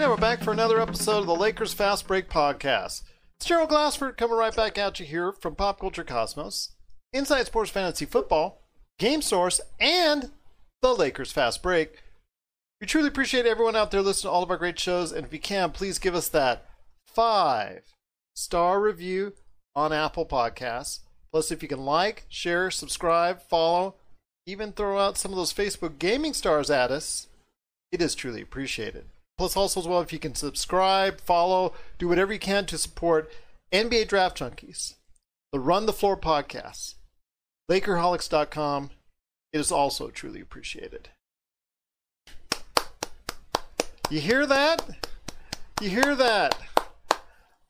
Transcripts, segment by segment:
and we're back for another episode of the Lakers Fast Break Podcast. It's Gerald Glassford coming right back at you here from Pop Culture Cosmos, Inside Sports Fantasy Football, Game Source, and the Lakers Fast Break. We truly appreciate everyone out there listening to all of our great shows, and if you can, please give us that five star review on Apple Podcasts. Plus, if you can like, share, subscribe, follow, even throw out some of those Facebook gaming stars at us, it is truly appreciated. Plus, also as well, if you can subscribe, follow, do whatever you can to support NBA Draft Junkies, the Run the Floor podcast, Lakerholics.com. It is also truly appreciated. You hear that? You hear that?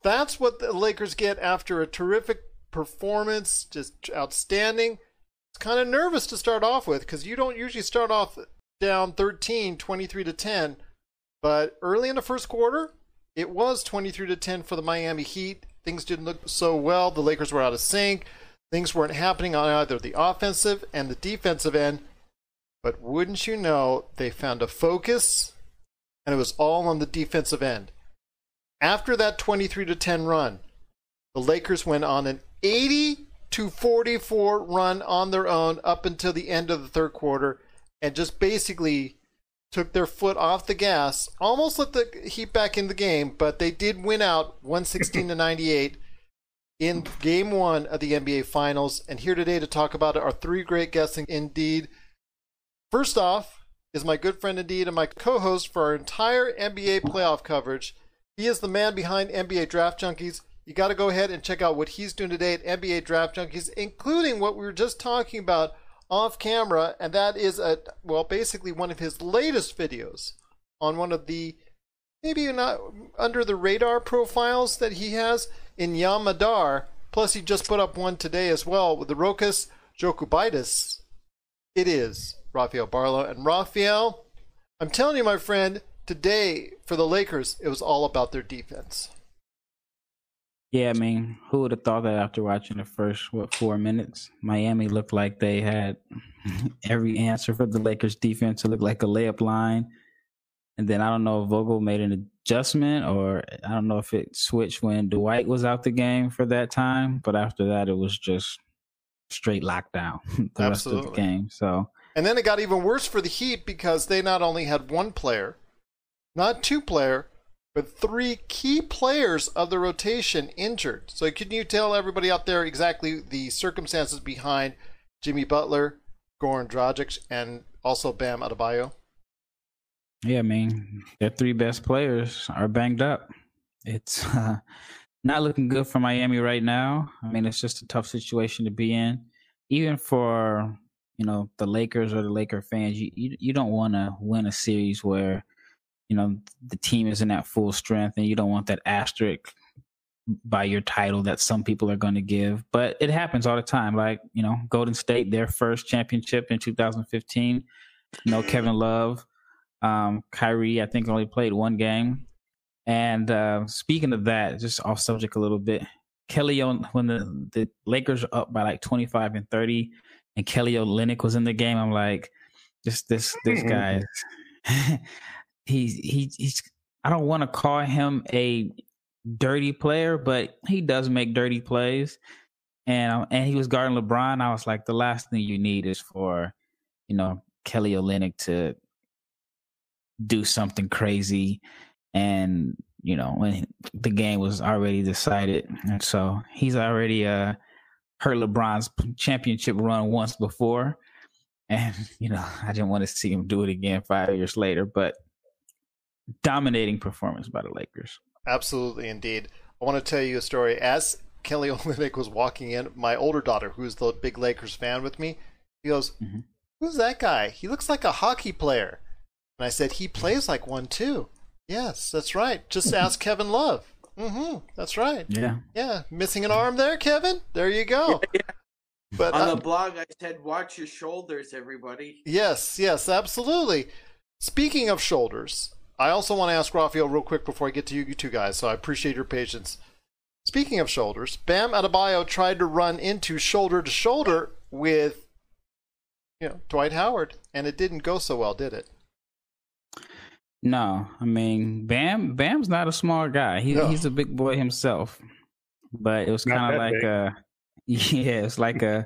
That's what the Lakers get after a terrific performance, just outstanding. It's kind of nervous to start off with because you don't usually start off down 13, 23 to 10 but early in the first quarter, it was 23 to 10 for the Miami Heat. Things didn't look so well. The Lakers were out of sync. Things weren't happening on either the offensive and the defensive end. But wouldn't you know, they found a focus, and it was all on the defensive end. After that 23 to 10 run, the Lakers went on an 80 to 44 run on their own up until the end of the third quarter and just basically took their foot off the gas, almost let the Heat back in the game, but they did win out 116 to 98 in game one of the NBA Finals. And here today to talk about it are three great guests indeed. First off is my good friend indeed and my co host for our entire NBA playoff coverage. He is the man behind NBA Draft Junkies. You got to go ahead and check out what he's doing today at NBA Draft Junkies, including what we were just talking about off camera, and that is a well, basically one of his latest videos on one of the maybe not under the radar profiles that he has in Yam Madar. Plus, he just put up one today as well with the Rokas Jokubaitis. It is Rafael Barlow and Rafael. I'm telling you, my friend, today for the Lakers, it was all about their defense. Yeah, I mean, who would have thought that after watching the first what four minutes, Miami looked like they had every answer for the Lakers defense. It looked like a layup line, and then I don't know if Vogel made an adjustment or I don't know if it switched when Dwight was out the game for that time. But after that, it was just straight lockdown the Absolutely. rest of the game. So, and then it got even worse for the Heat because they not only had one player, not two player, but three key players of the rotation injured. So can you tell everybody out there exactly the circumstances behind Jimmy Butler, Goran Dragic, and also Bam Adebayo? Yeah, I mean, their three best players are banged up. It's uh, not looking good for Miami right now. I mean, it's just a tough situation to be in. Even for, you know, the Lakers or the Laker fans, you, you, you don't want to win a series where – you know the team isn't at full strength and you don't want that asterisk by your title that some people are going to give but it happens all the time. Like you know golden state their first championship in 2015 you know kevin love um kyrie i think only played one game. And uh speaking of that just off subject a little bit kelly on when the the lakers are up by like 25 and 30 and kelly olynyk was in the game i'm like just this this guy he's he, he's I don't want to call him a dirty player, but he does make dirty plays. And um, and he was guarding LeBron. I was like, the last thing you need is for, you know, Kelly Olynyk to do something crazy, and you know when the game was already decided, and so he's already uh hurt LeBron's championship run once before, and you know I didn't want to see him do it again five years later, but dominating performance by the Lakers. Absolutely, indeed. I want to tell you a story. As Kelly Olynyk was walking in, my older daughter, who's the big Lakers fan with me, he goes, mm-hmm. "Who's that guy? He looks like a hockey player." And I said, "He plays like one too." Yes, that's right. Just ask Kevin Love. Mm-hmm. That's right. Yeah. Yeah. Missing an arm there, Kevin. There you go. Yeah, yeah. But on uh, the blog, I said, "Watch your shoulders, everybody." Yes. Yes. Absolutely. Speaking of shoulders, I also want to ask Raphael real quick before I get to you two guys, so I appreciate your patience. Speaking of shoulders, Bam Adebayo tried to run into shoulder to shoulder with you know Dwight Howard, and it didn't go so well, did it? No, I mean Bam. Bam's not a small guy. He, No. He's a big boy himself. But it was kind of like big. a yeah, it's like a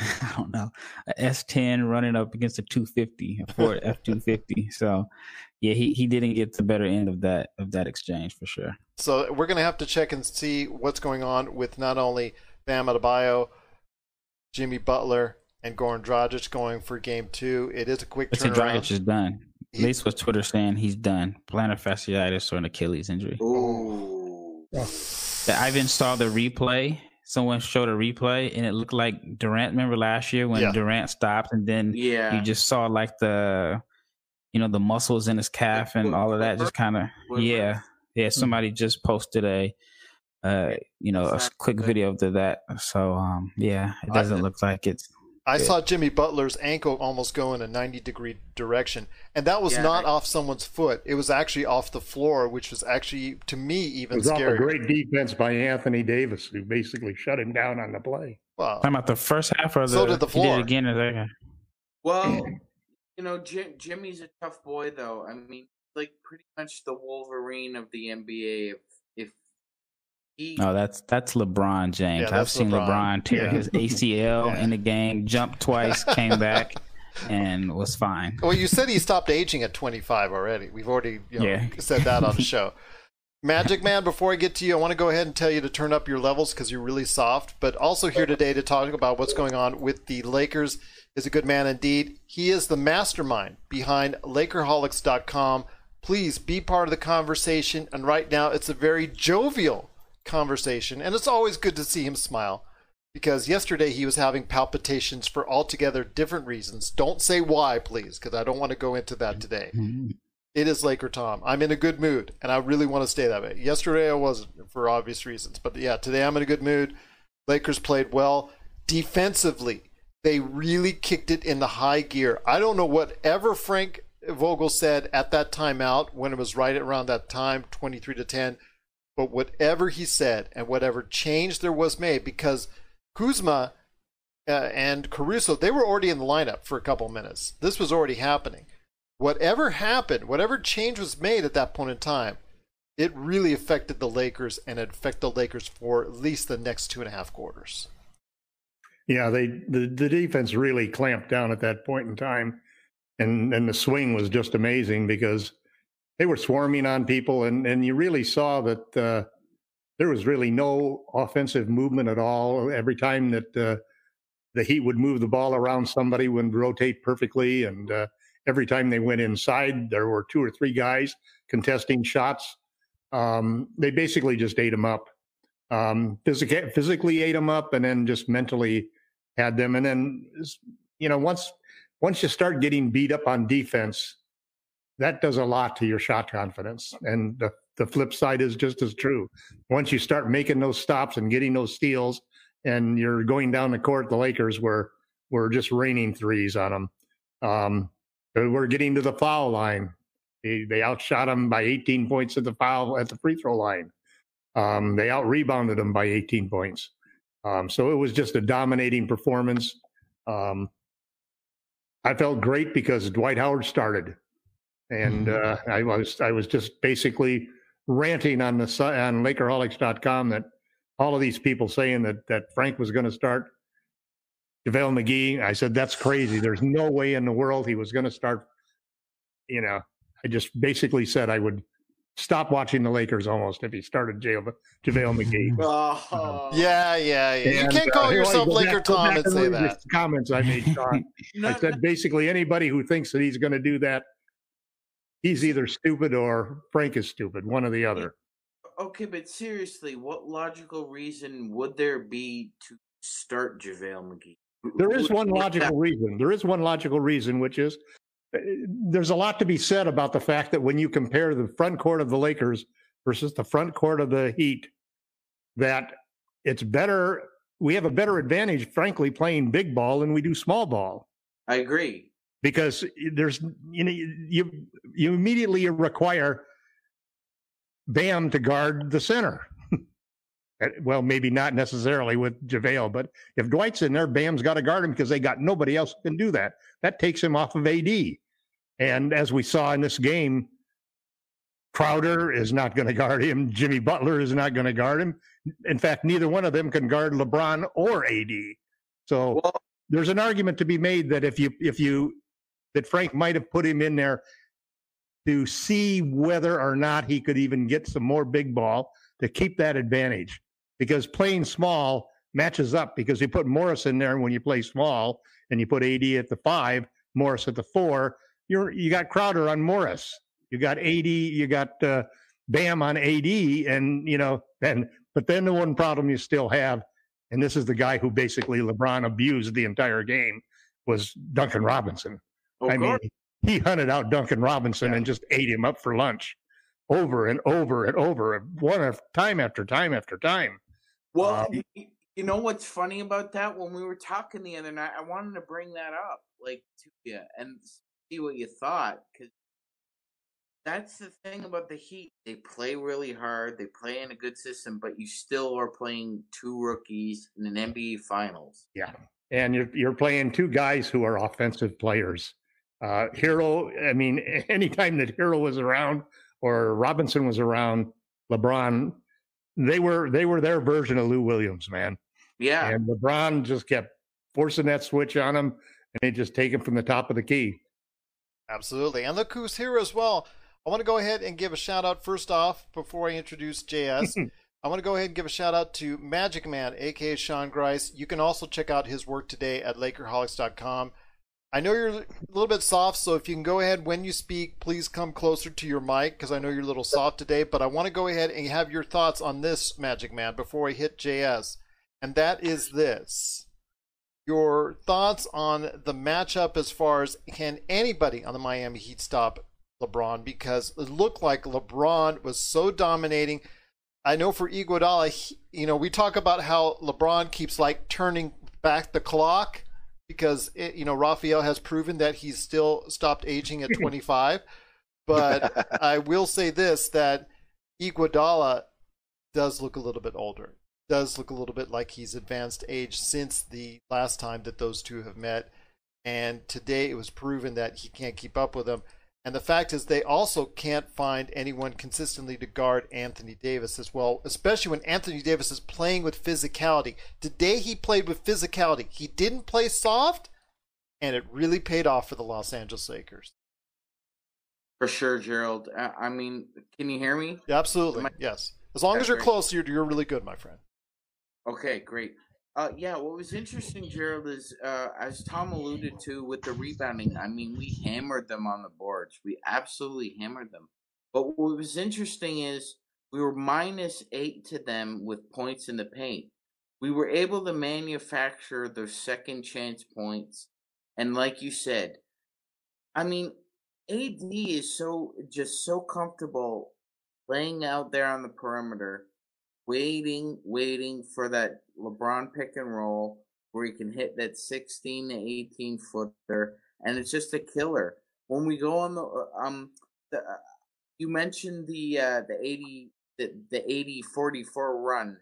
I don't know a S10 running up against a 250, a Ford F250. So yeah, he he didn't get the better end of that of that exchange for sure. So we're going to have to check and see what's going on with not only Bam Adebayo, Jimmy Butler, and Goran Dragic going for game two. It is a quick But Dragic turnaround. is done. At least what Twitter saying he's done. Plantar fasciitis or an Achilles injury. Ooh. The- I even saw the replay. Someone showed a replay, and it looked like Durant. Remember last year when Yeah. Durant stopped, and then Yeah. you just saw like the, you know, the muscles in his calf and all of that. Just kind of, Quiver. yeah, yeah. Somebody just posted a, uh, you know, a quick video of that. So, um, yeah, it doesn't look like it's. I Yeah. saw Jimmy Butler's ankle almost go in a 90 degree direction, and that was Yeah, not I- off someone's foot. It was actually off the floor, which was actually, to me, even It even was off a great defense by Anthony Davis, who basically shut him down on the play. Wow. Talking about the first half of the. So did the he floor. it again. or the- Well, you know, Jim, Jimmy's a tough boy, though. I mean, like pretty much the Wolverine of the NBA. If if he, No, that's that's LeBron James. Yeah, I've seen LeBron. LeBron, tear Yeah. his ACL Yeah. in the game, jump twice, came back, and was fine. Well, you said he stopped aging at 25 already. We've already you know, Yeah. said that on the show. Magic Man, before I get to you, I want to go ahead and tell you to turn up your levels because you're really soft. But also here today to talk about what's going on with the Lakers is a good man indeed. He is the mastermind behind Lakerholics.com. Please be part of the conversation. And right now, it's a very jovial conversation. And it's always good to see him smile because yesterday he was having palpitations for altogether different reasons. Don't say why, please, because I don't want to go into that today. It is Laker Tom. I'm in a good mood, and I really want to stay that way. Yesterday I wasn't for obvious reasons, but yeah, today I'm in a good mood. Lakers played well defensively. They really kicked it in the high gear. I don't know whatever Frank Vogel said at that timeout when it was right around that time, 23 to 10, but whatever he said and whatever change there was made, because Kuzma uh, and Caruso, they were already in the lineup for a couple minutes. This was already happening. Whatever happened, whatever change was made at that point in time, it really affected the Lakers and it affected the Lakers for at least the next two and a half quarters. Yeah, they the, the defense really clamped down at that point in time, and and the swing was just amazing because they were swarming on people, and and you really saw that uh, there was really no offensive movement at all. Every time that uh, the Heat would move the ball around, somebody would rotate perfectly, and uh, every time they went inside, there were two or three guys contesting shots. Um, they basically just ate them up. Um, physically, physically ate them up, and then just mentally had them. And then, you know, once once you start getting beat up on defense, that does a lot to your shot confidence. And the, the flip side is just as true. Once you start making those stops and getting those steals, and you're going down the court, the Lakers were were just raining threes on them. Um, were getting to the foul line. They, they outshot them by 18 points at the foul at the free throw line. Um, they out rebounded them by 18 points. Um, so it was just a dominating performance. Um, I felt great because Dwight Howard started, and uh, I was I was just basically ranting on the si- on Lakerholics.com that all of these people saying that that Frank was going to start JaVale McGee. I said that's crazy. There's no way in the world he was going to start. You know, I just basically said I would stop watching the Lakers almost if he started JaVale JaVale McGee. Oh. Yeah, yeah, yeah. You can't uh, call here, yourself go Laker back- Tom and say that. Comments I made, Sean. No, I said basically anybody who thinks that he's going to do that, he's either stupid or Frank is stupid, one or the other. Okay, but seriously, what logical reason would there be to start JaVale McGee? There is one logical reason. There is one logical reason, which is uh, there's a lot to be said about the fact that when you compare the front court of the Lakers versus the front court of the Heat, that it's better. We have a better advantage, frankly, playing big ball than we do small ball. I agree. Because there's you know you you immediately require Bam to guard the center. Well, maybe not necessarily with JaVale, but if Dwight's in there, Bam's got to guard him because they got nobody else who can do that. That takes him off of AD. And as we saw in this game, Crowder is not going to guard him. Jimmy Butler is not going to guard him. In fact, neither one of them can guard LeBron or AD. So Well, there's an argument to be made that if you if you that Frank might have put him in there to see whether or not he could even get some more big ball to keep that advantage because playing small matches up because you put Morris in there when you play small and you put AD at the five, Morris at the four. You're you got Crowder on Morris, you got AD, you got uh, Bam on AD, and you know then. But then the one problem you still have, and this is the guy who basically LeBron abused the entire game, was Duncan Robinson. Of I mean, he hunted out Duncan Robinson and just ate him up for lunch over and over and over, one time after time after time. Well, Um, you know what's funny about that? When we were talking the other night, I wanted to bring that up, like to you, and see what you thought, because that's the thing about the Heat. They play really hard. They play in a good system, but you still are playing two rookies in an NBA Finals. Yeah. And you're, you're playing two guys who are offensive players. Uh, Herro, I mean, anytime that Herro was around or Robinson was around, LeBron, they were they were their version of Lou Williams, man. Yeah, And LeBron just kept forcing that switch on him, and they just take him from the top of the key. Absolutely. And look who's here as well. I want to go ahead and give a shout out first off before I introduce JS. I want to go ahead and give a shout out to Magic Man, aka Sean Grice. You can also check out his work today at Lakerholics.com. I know you're a little bit soft, so if you can go ahead when you speak, please come closer to your mic because I know you're a little soft today. But I want to go ahead and have your thoughts on this, Magic Man, before I hit JS. And that is this your thoughts on the matchup as far as can anybody on the Miami Heat stop LeBron because it looked like LeBron was so dominating. I know for Iguodala, he- you know, we talk about how LeBron keeps like turning back the clock because it, you know Raphael has proven that he's still stopped aging at 25. But I will say this that Iguodala does look a little bit older. Does look a little bit like he's advanced age since the last time that those two have met. And today it was proven that he can't keep up with them. And the fact is, they also can't find anyone consistently to guard Anthony Davis as well, especially when Anthony Davis is playing with physicality. Today he played with physicality. He didn't play soft, and it really paid off for the Los Angeles Lakers. for sure, Gerald. I, mean, can you hear me? Yeah, absolutely. I- Yes. As long as you're close, you're, you're really good, my friend. Okay, great. Uh, yeah, what was interesting, Gerald, is uh, as Tom alluded to with the rebounding. I mean, we hammered them on the boards. We absolutely hammered them. But what was interesting is we were minus eight to them with points in the paint. We were able to manufacture those second chance points, and like you said, I mean, AD is so just so comfortable laying out there on the perimeter waiting, waiting for that LeBron pick and roll where he can hit that 16 to 18 footer, and it's just a killer. When we go on the uh, um, the, uh, you mentioned the uh, the 80 the the 80 44 run.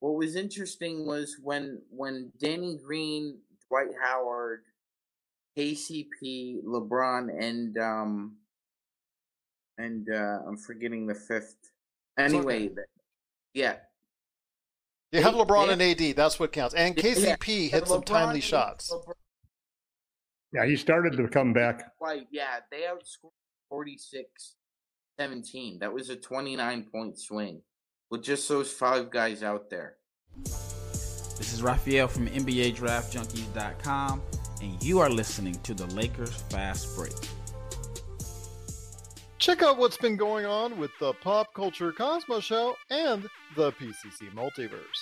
What was interesting was when when Danny Green, Dwight Howard, KCP, LeBron, and um and uh, I'm forgetting the fifth. Anyway, th- yeah, You have LeBron they- and AD. That's what counts. And Yeah, KCP hit some timely shots. LeBron- Yeah, he started to come back. Right, yeah, they outscored 46 17. That was a 29 point swing with just those five guys out there. This is Raphael from NBADraftJunkies.com, and you are listening to the Lakers Fast Break. Check out what's been going on with the Pop Culture Cosmos Show and the PCC Multiverse.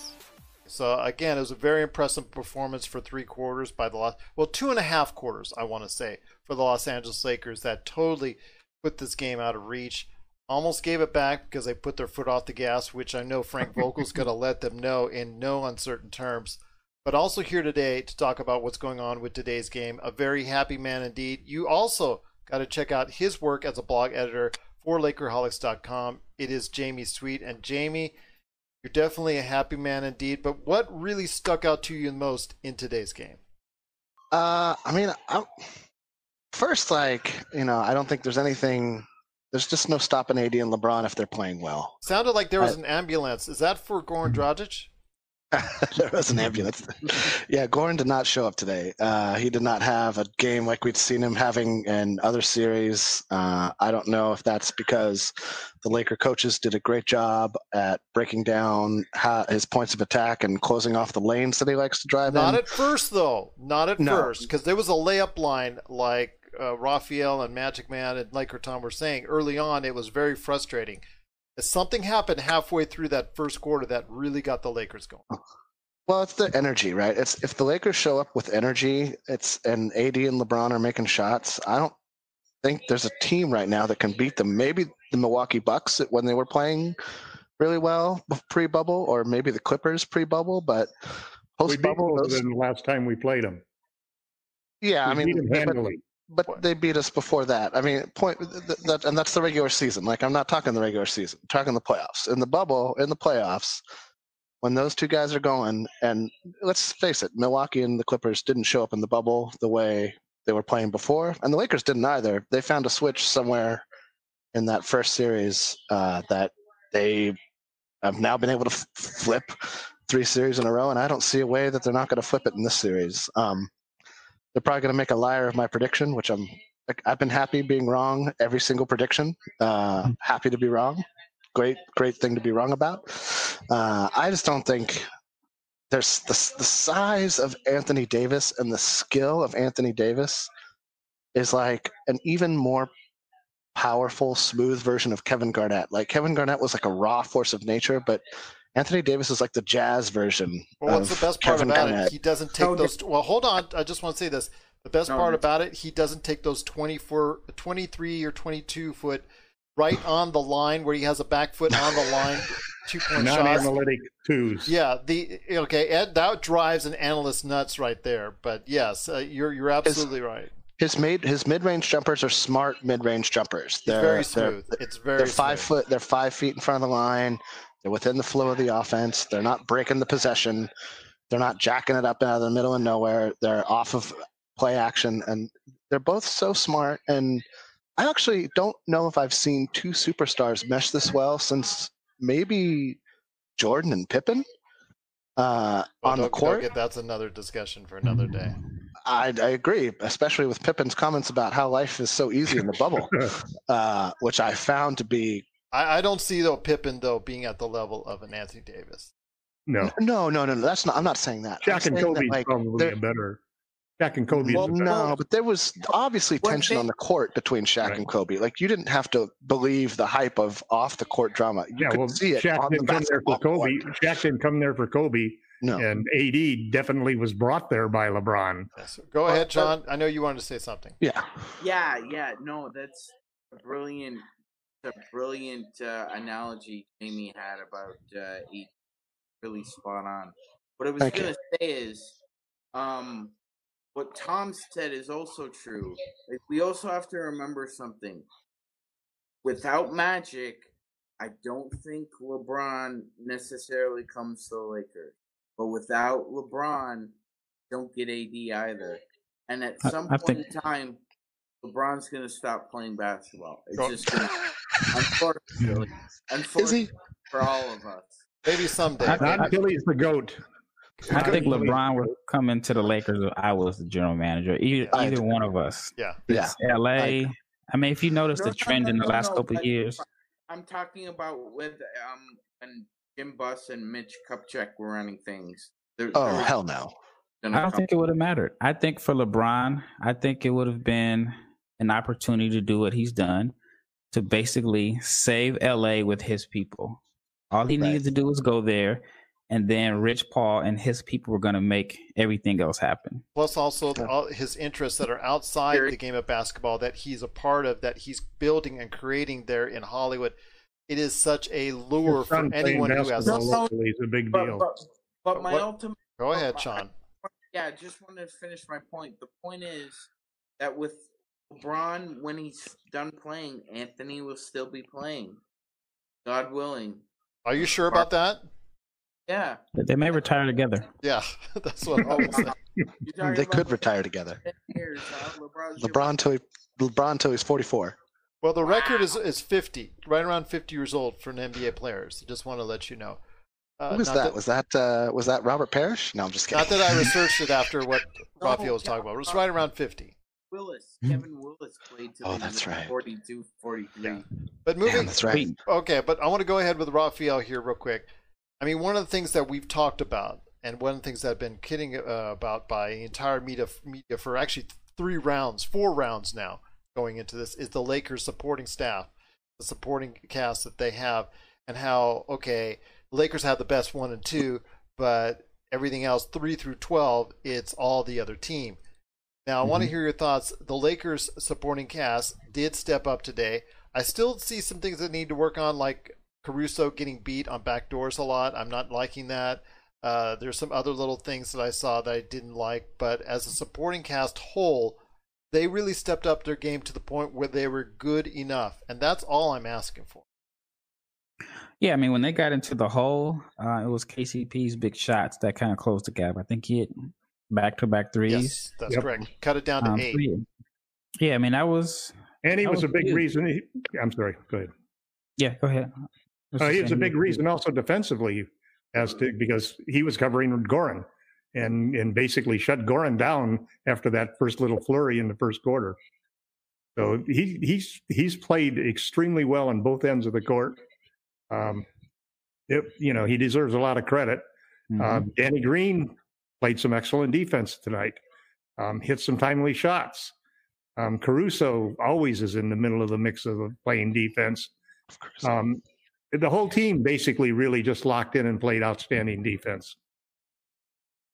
So again, it was a very impressive performance for three quarters by the Los, well, two and a half quarters, I want to say, for the Los Angeles Lakers that totally put this game out of reach. Almost gave it back because they put their foot off the gas, which I know Frank Vogel's going to let them know in no uncertain terms. but also here today to talk about what's going on with today's game. A very happy man indeed. You also got to check out his work as a blog editor for Lakerholics.com. It is Jamie Sweet. And Jamie, you're definitely a happy man indeed. But what really stuck out to you most in today's game? Uh, I mean, I'm, first, like, you know, I don't think there's anything. There's just no stopping AD and LeBron if they're playing well. Sounded like there was an ambulance. Is that for Goran Dragic? there was an ambulance. yeah, Goran did not show up today. Uh, he did not have a game like we'd seen him having in other series. Uh, I don't know if that's because the Laker coaches did a great job at breaking down how, his points of attack and closing off the lanes that he likes to drive Not in. at first, though. Not at No. first, because there was a layup line like uh, Raphael and Magic Man and Laker Tom were saying early on. It was very frustrating. Something happened halfway through that first quarter that really got the Lakers going. Well, it's the energy, right? It's if the Lakers show up with energy, it's and AD and LeBron are making shots. I don't think there's a team right now that can beat them. Maybe the Milwaukee Bucks when they were playing really well pre-bubble, or maybe the Clippers pre-bubble, but post-bubble, both of those, them the last time we played them. yeah, I mean, beat them but- they beat us before that. I mean, point th- that, and that's the regular season. Like I'm not talking the regular season, I'm talking the playoffs. In the bubble, in the playoffs, when those two guys are going, and let's face it, Milwaukee and the Clippers didn't show up in the bubble the way they were playing before, and the Lakers didn't either. They found a switch somewhere in that first series uh, that they have now been able to f- flip three series in a row, and I don't see a way that they're not going to flip it in this series. Um, they're probably going to make a liar of my prediction, which I'm like, I've been happy being wrong every single prediction. Uh, happy to be wrong. Great, great thing to be wrong about. Uh, I just don't think there's the, the size of Anthony Davis and the skill of Anthony Davis is like an even more powerful, smooth version of Kevin Garnett. Like Kevin Garnett was like a raw force of nature, but Anthony Davis is like the jazz version. Well, what's of the best part Kevin about Garnett. it? He doesn't take No, those. Well, hold on. I just want to say this. The best No, part no. about it, he doesn't take those 24, 23 or 22 foot right on the line where he has a back foot on the line, two point shots. Non-analytic twos. Yeah, the okay, Ed, that drives an analyst nuts right there. But yes, uh, you're you're absolutely right. His mid his mid range jumpers are smart mid range jumpers. They're very they're, smooth. it's very they're five smooth. foot. They're five feet in front of the line. They're within the flow of the offense. They're not breaking the possession. They're not jacking it up out of the middle of nowhere. They're off of play action, and they're both so smart. And I actually don't know if I've seen two superstars mesh this well since maybe Jordan and Pippen uh, Well, on the don't- don't court. get- that's another discussion for another day. I, I agree, especially with Pippen's comments about how life is so easy in the bubble, uh, which I found to be I, I don't see though Pippen though being at the level of an Anthony Davis. No, no, no, no, no. That's not. I'm not saying that. I'm Shaq and saying that, Kobe's like, probably a better. Shaq and Kobe. well, is the no, but there was obviously One tension on the court between Shaq Right. and Kobe. Like you didn't have to believe the hype of off the court drama. You yeah, could well, see it Shaq on didn't come there for Kobe. court. Shaq didn't come there for Kobe, No, and AD definitely was brought there by LeBron. Yes. Go ahead, John. I know you wanted to say something. yeah, Yeah, yeah, no, that's a brilliant, a brilliant uh, analogy Amy had about uh, each. Really spot on. What I was Thank gonna say is, um, what Tom said is also true. Like we also have to remember something. Without Magic, I don't think LeBron necessarily comes to the Lakers. But without LeBron, don't get AD either. And at some I point think- in time, LeBron's gonna stop playing basketball. It's just gonna, unfortunately, unfortunately for all of us. Maybe someday. I- Not until he's the goat. I think Not until he's LeBron the would come into the Lakers if I was the general manager. Either, either one of us. yeah. yeah. It's LA. I mean, if you notice No, the trend no, in the last no, couple of years, I'm talking about with um when Jim Buss and Mitch Kupchak were running things. They're, Oh they're hell no. I don't think it would have mattered. I think for LeBron, I think it would have been an opportunity to do what he's done to basically save LA with his people. All he Right. needed to do was go there, and then Rich Paul and his people were going to make everything else happen. Plus, also all his interests that are outside the game of basketball that he's a part of, that he's building and creating there in Hollywood. It is such a lure for anyone who has. basketball No, no. locally is a big But, deal. but, but my What- ultimate Go ahead, Sean. Yeah, I just wanted to finish my point. The point is that with LeBron, when he's done playing, Anthony will still be playing. God willing. Are you sure about that? Yeah. They may retire together. Yeah, that's what I was saying. They could retire together. years, huh? LeBron till he, LeBron till he's 44. Well, the record is is 50, right around 50 years old for an NBA players. Just want to let you know. Uh, Who was not that? Was that uh, was that Robert Parish? No, I'm just kidding. Not that I researched it after what No, Raphael was talking about. It was right around 50. Willis. Kevin Willis played to Oh, the that's right. 42, 43. But moving, Damn, that's right. Okay, but I want to go ahead with Raphael here real quick. I mean, one of the things that we've talked about, and one of the things that I've been kidding uh, about by the entire media, media for actually three rounds, four rounds now going into this, is the Lakers supporting staff, the supporting cast that they have, and how, okay, Lakers have the best one and two, but everything else, three through 12, it's all the other team. Now, I want to hear your thoughts. The Lakers supporting cast did step up today. I still see some things that need to work on, like Caruso getting beat on back doors a lot. I'm not liking that. Uh, there's some other little things that I saw that I didn't like, but as a supporting cast whole, they really stepped up their game to the point where they were good enough, and that's all I'm asking for. Yeah, I mean, when they got into the hole, uh, it was KCP's big shots that kind of closed the gap. I think he hit back to back threes. Yes, that's Yep. correct. Cut it down to Um, eight. so yeah. yeah, I mean, that was. And he That was a big huge. reason. He, I'm sorry. Go ahead. Yeah, go ahead. Uh, he was a big reason also defensively, as to because he was covering Goran, and and basically shut Goran down after that first little flurry in the first quarter. So he he's he's played extremely well on both ends of the court. Um, it, you know he deserves a lot of credit. Mhm. Um, Danny Green played some excellent defense tonight. Um, hit some timely shots. Um, Caruso always is in the middle of the mix of playing defense. Of course. Um, the whole team basically really just locked in and played outstanding defense.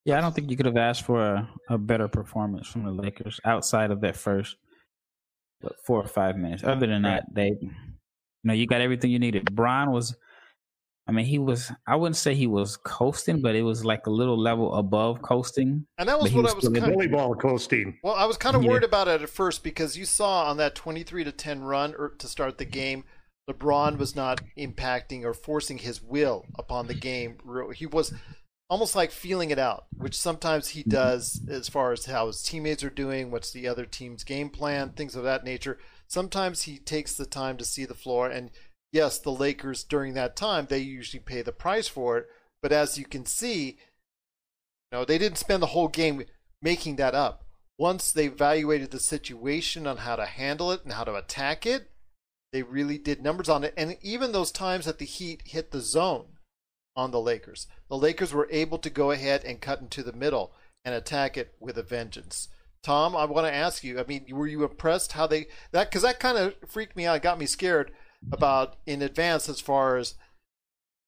Yeah, I don't think you could have asked for a, a better performance from the Lakers outside of that first what, four or five minutes. Other than that, they, you know, you got everything you needed. Bron was, I mean, he was. I wouldn't say he was coasting, but it was like a little level above coasting. And that was what was I was kind of Volleyball coasting. Well, I was kind of Yeah. worried about it at first because you saw on that 23 to 10 run or to start the game, LeBron was not impacting or forcing his will upon the game. He was almost like feeling it out, which sometimes he mm-hmm. does as far as how his teammates are doing, what's the other team's game plan, things of that nature. Sometimes he takes the time to see the floor and yes, the Lakers during that time, they usually pay the price for it, but as you can see, you know, they didn't spend the whole game making that up. Once they evaluated the situation on how to handle it and how to attack it, they really did numbers on it. And even those times that the Heat hit the zone on the Lakers, the Lakers were able to go ahead and cut into the middle and attack it with a vengeance. Tom, I want to ask you. I mean, were you impressed how they that because that kind of freaked me out, got me scared about in advance as far as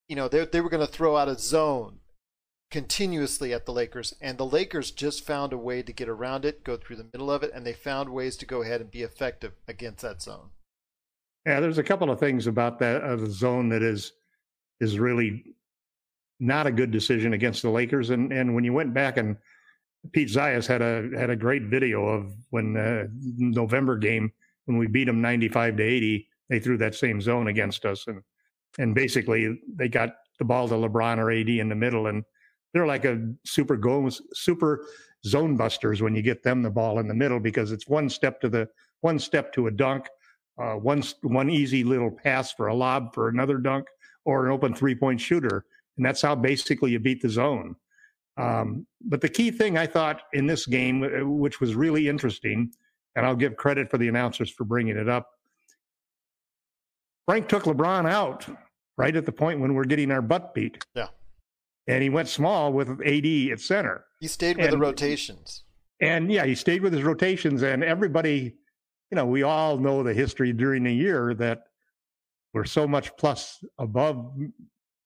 you know they they were going to throw out a zone continuously at the Lakers, and the Lakers just found a way to get around it, go through the middle of it, and they found ways to go ahead and be effective against that zone. Yeah, there's a couple of things about that uh, the zone that is is really not a good decision against the Lakers. And and when you went back and Pete Zayas had a had a great video of when uh, November game when we beat them 95 to 80, they threw that same zone against us, and and basically they got the ball to LeBron or AD in the middle, and they're like a super goals super zone busters when you get them the ball in the middle because it's one step to the one step to a dunk uh, one one easy little pass for a lob for another dunk or an open three point shooter, and that's how basically you beat the zone. Um, but the key thing I thought in this game, uh, which was really interesting, and I'll give credit for the announcers for bringing it up. Frank took LeBron out right at the point when we're getting our butt beat. Yeah. And he went small with AD at center. He stayed with the rotations. And yeah, he stayed with his rotations, and everybody, you know, we all know the history during the year that we're so much plus above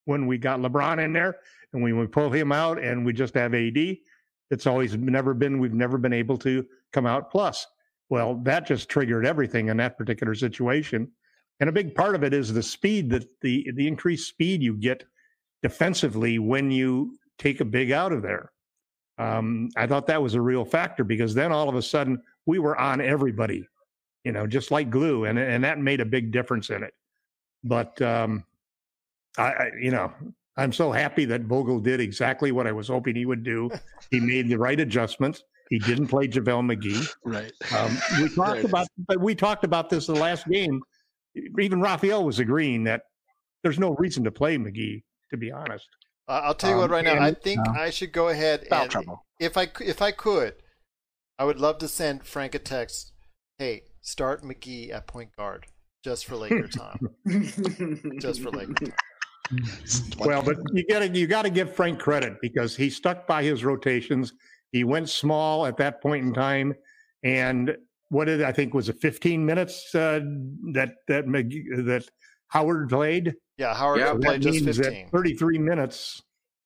when we got LeBron in there, and when we pull him out and we just have AD, it's always never been, we've never been able to come out plus. Well, that just triggered everything in that particular situation. And a big part of it is the speed that the the increased speed you get defensively when you take a big out of there. Um, I thought that was a real factor because then all of a sudden we were on everybody, you know, just like glue, and and that made a big difference in it. But um, I, I, you know, I'm so happy that Vogel did exactly what I was hoping he would do. He made the right adjustments. He didn't play JaVale McGee. Right. Um, we talked about, but we talked about this in the last game. Even Raphael was agreeing that there's no reason to play McGee, to be honest. Uh, I'll tell you what, Um, right now, I think I should go ahead and trouble. if I c- if I could, I would love to send Frank a text. Hey, start McGee at point guard just for Laker time. just for Laker time. Well, but you got to you got to give Frank credit because he stuck by his rotations. He went small at that point in time, and what did I think was a 15 minutes uh, that that that Howard played? Yeah, Howard Yeah, yeah, So played that just means 15. that 33 minutes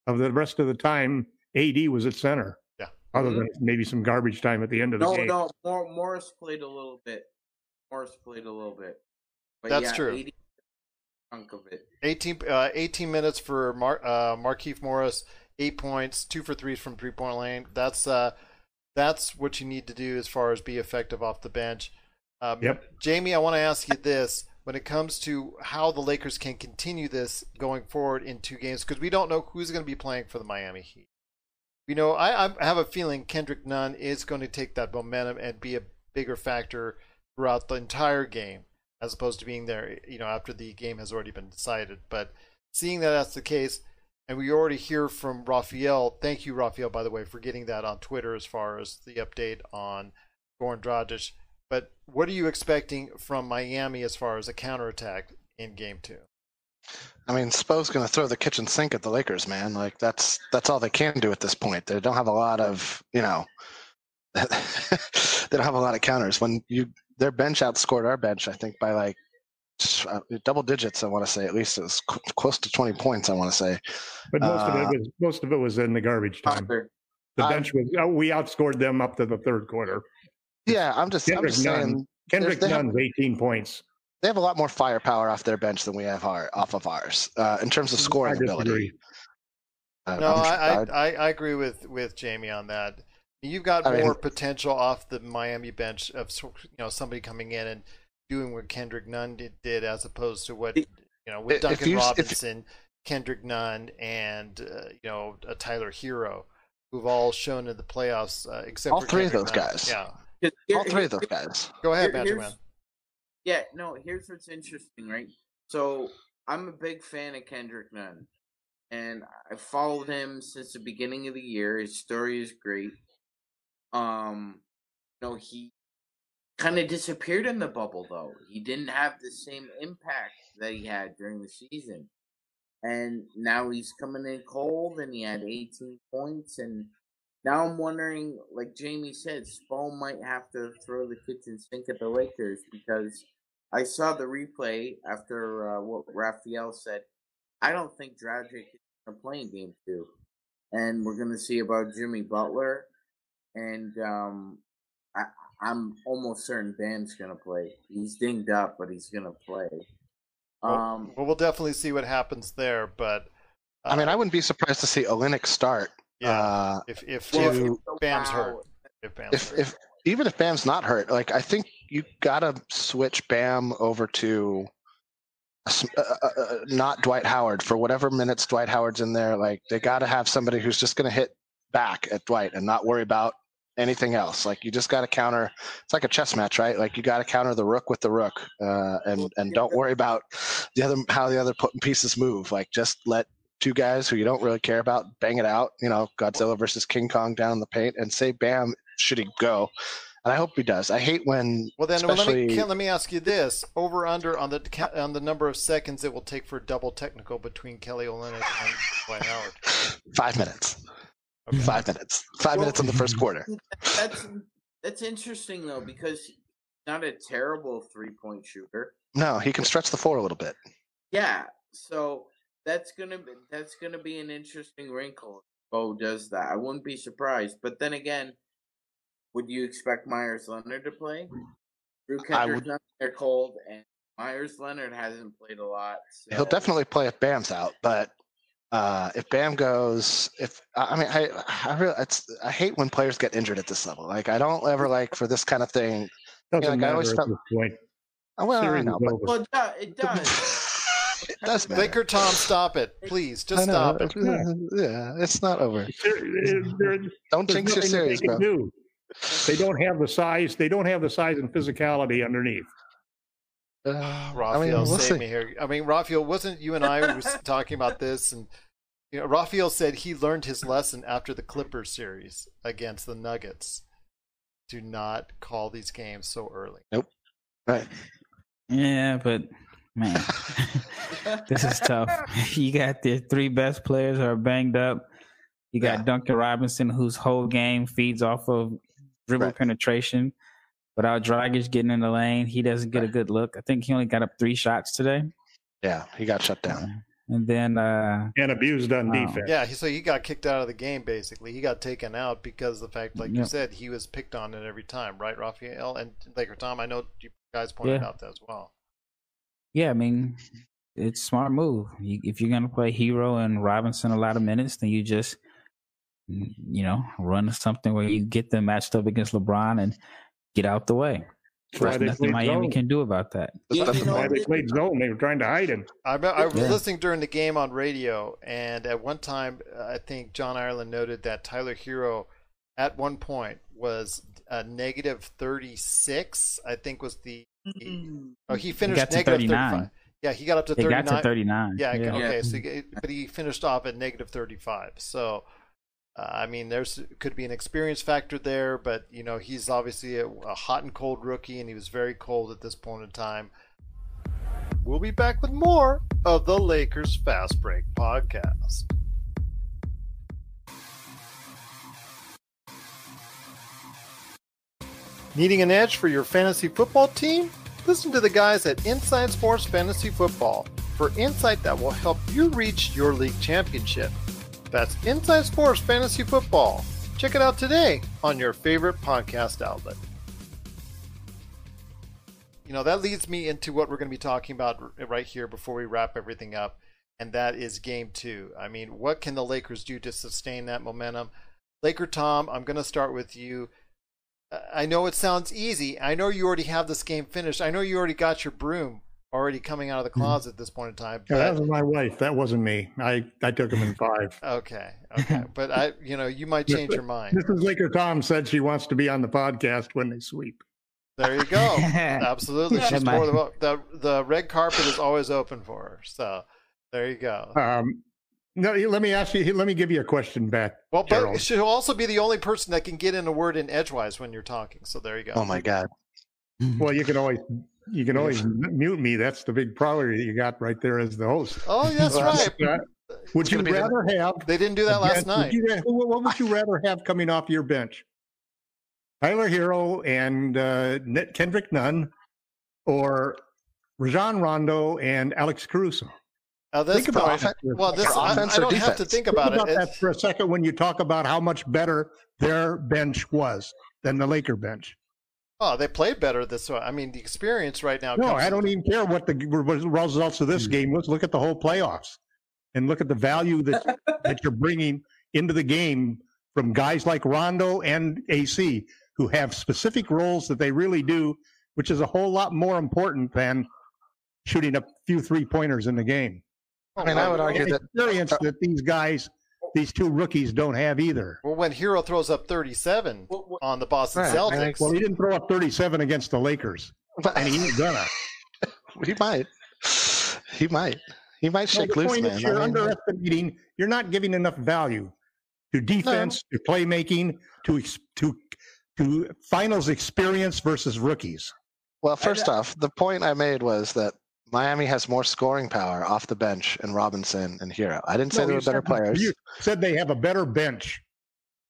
of the rest of the time, AD was at center. Yeah. Other than maybe some garbage time at the end of the no, game. no, Mor- Morris played a little bit. Morris played a little bit. But That's yeah, true. 80 chunk of it. 18, uh, 18 minutes for Mar- uh, Markieff Morris, eight points, two for threes from three point lane. That's uh, that's what you need to do as far as be effective off the bench. Um, Yep. Jamie, I want to ask you this: when it comes to how the Lakers can continue this going forward in two games, because we don't know who's going to be playing for the Miami Heat. You know, I, I have a feeling Kendrick Nunn is going to take that momentum and be a bigger factor throughout the entire game, as opposed to being there, you know, after the game has already been decided. But seeing that that's the case, and we already hear from Raphael. Thank you, Raphael, by the way, for getting that on Twitter as far as the update on Goran Dragic. But what are you expecting from Miami as far as a counterattack in Game Two? I mean, Spo's going to throw the kitchen sink at the Lakers, man. Like that's that's all they can do at this point. They don't have a lot of, you know, they don't have a lot of counters. When you their bench outscored our bench, I think by like double digits. I want to say at least it was cl- close to twenty points. I want to say. But most of Uh, it was most of it was in the garbage time. Under. The bench was oh, we outscored them up to the third quarter. Yeah, I'm just I'm Kendrick just saying Kendrick they have- 18 points. they have a lot more firepower off their bench than we have our, off of ours uh, in terms of scoring I ability. Uh, No, I'm- I, I- I, I agree with, with Jamie on that. You've got I mean- more potential off the Miami bench of you know somebody coming in and doing what Kendrick Nunn did, did as opposed to what you know with Duncan you- if- Robinson, Kendrick Nunn, and uh, you know a Tyler Herro, who've all shown in the playoffs uh, except All for three of those Nunn. guys. Yeah, Here- all three of those guys. go ahead, Here- Magic Man. Yeah, no, here's what's interesting, right? So I'm a big fan of Kendrick Nunn. And I followed him since the beginning of the year. His story is great. Um you know, he kind of disappeared in the bubble though. He didn't have the same impact that he had during the season. And now he's coming in cold and he had 18 points and now I'm wondering, like Jamie said, Spo might have to throw the kitchen sink at the Lakers because I saw the replay after uh, what Raphael said. I don't think Dragic is going to play in game two. And we're going to see about Jimmy Butler. And um, I, I'm almost certain Bam's going to play. He's dinged up, but he's going to play. Um, well, we'll definitely see what happens there. But uh, I mean, I wouldn't be surprised to see Olynyk start. yeah, Uh, if if, well, if if- Bam's hurt, if Bam's if hurt. if even if Bam's not hurt, like I think you gotta switch Bam over to uh, uh, uh, not Dwight Howard for whatever minutes Dwight Howard's in there. Like they gotta have somebody who's just gonna hit back at Dwight and not worry about anything else. Like you just gotta counter. It's like a chess match, right? Like you gotta counter the rook with the rook, uh, and and don't worry about the other how the other pieces move. Like just let two guys who you don't really care about bang it out. You know, Godzilla versus King Kong down in the paint, and say Bam should he go. And I hope he does. I hate when Well, then well, let me Ken, let me ask you this: over under on the on the number of seconds it will take for a double technical between Kelly Olynyk and Dwight Howard. five minutes. Okay. Five minutes. Five Well- minutes in the first quarter. that's that's interesting though because he's not a terrible three point shooter. No, he can stretch the floor a little bit. Yeah, so that's gonna be that's gonna be an interesting wrinkle. if Bo does that. I wouldn't be surprised. But then again, would you expect Meyers Leonard to play? Drew I Kendrick, would- not they're cold, and Meyers Leonard hasn't played a lot. So. He'll definitely play if Bam's out, but Uh, if Bam goes, if I mean, I I, really, it's, I hate when players get injured at this level. Like I don't ever like for this kind of thing. Doesn't like, I always at felt- this point. Oh, well, I know, but. Well, it does. It does. it does matter. Laker Tom, stop it, please. Just know, stop it. Yeah. Yeah, it's not over. There- there- Don't there's jinx your series, bro. do. They don't have the size. They don't have the size and physicality underneath. Uh, Raphael, I mean, we'll save see. me here. I mean, Raphael, wasn't you and I was talking about this? And you know, Raphael said he learned his lesson after the Clippers series against the Nuggets. Do not call these games so early. Nope. Right. Yeah, but man, this is tough. You got the three best players are banged up. You got Yeah. Duncan Robinson, whose whole game feeds off of dribble Right. penetration. Without Dragic getting in the lane, he doesn't get a good look. I think he only got up three shots today. Yeah, he got shut down. And then uh and abused on Wow. defense. Yeah, he, so he got kicked out of the game basically. He got taken out because of the fact, like you said, he was picked on it every time, right, Raphael and Laker Tom? I know you guys pointed Yeah. out that as well. yeah, I mean, it's a smart move. You, if you're gonna play Herro and Robinson a lot of minutes, then you just you know run something where you get them matched up against LeBron and get out the way. That's why There's they nothing Miami zone. can do about that. Yeah, That's you know, they played zone? They were trying to hide him. I, I was Yeah. listening during the game on radio, and at one time, uh, I think John Ireland noted that Tyler Herro, at one point, was a negative 36. I think was the oh he finished got to negative 39. 35. Yeah, he got up to They 39. got to 39. Yeah, yeah. okay. So, he, but he finished off at negative 35. So, uh, I mean, there's could be an experience factor there, but you know, he's obviously a, a hot and cold rookie, and he was very cold at this point in time. We'll be back with more of the Lakers Fast Break podcast. Needing an edge for your fantasy football team? Listen to the guys at Inside Sports Fantasy Football for insight that will help you reach your league championship. That's Inside Sports Fantasy Football. Check it out today on your favorite podcast outlet. You know, that leads me into what we're going to be talking about right here before we wrap everything up, and that is game two. I mean, what can the Lakers do to sustain that momentum? Laker Tom, I'm going to start with you. I know it sounds easy. I know you already have this game finished. I know you already got your broom already coming out of the closet at this point in time. Yeah, that was my wife. That wasn't me. I, I took him in five. Okay, okay, but I, you know, you might change your mind. Mrs. Laker Tom said she wants to be on the podcast when they sweep. There you go. Absolutely, That she's more the, the the red carpet is always open for her. So there you go. Um, no, let me ask you. Let me give you a question back. Well, but Gerald. she'll also be the only person that can get in a word in edgewise when you're talking. So there you go. Oh my God. Well, you can always you can always mute me. That's the big priority you got right there as the host. Oh, that's right. Uh, would It's you gonna the- rather have? They didn't do that last bench- night. Would you, what would you rather have coming off your bench? Tyler Herro and uh, Kendrick Nunn, or Rajon Rondo and Alex Caruso? Uh, this Think about point, it. well, this I, offense I or don't have to defense? think Think about, about it. that for a second when you talk about how much better their bench was than the Laker bench. Oh, they played better this way. I mean, the experience right now. No, I don't even care what the results of this hmm. game. Let's look at the whole playoffs and look at the value that that you're bringing into the game from guys like Rondo and AC, who have specific roles that they really do, which is a whole lot more important than shooting a few three pointers in the game. Oh, I mean, I would argue And that experience that these guys, these two rookies, don't have either. Well, when Herro throws up 37 on the Boston Right, Celtics, think- Well, he didn't throw up 37 against the Lakers, and he ain't gonna. he might. He might. He might No, shake the loose, point man. is you're I mean, underestimating. You're not giving enough value to defense, to playmaking, to to to finals experience versus rookies. well, first off, the point I made was that Miami has more scoring power off the bench in Robinson and Herro. I didn't say No, they were better said- players. You said they have a better bench.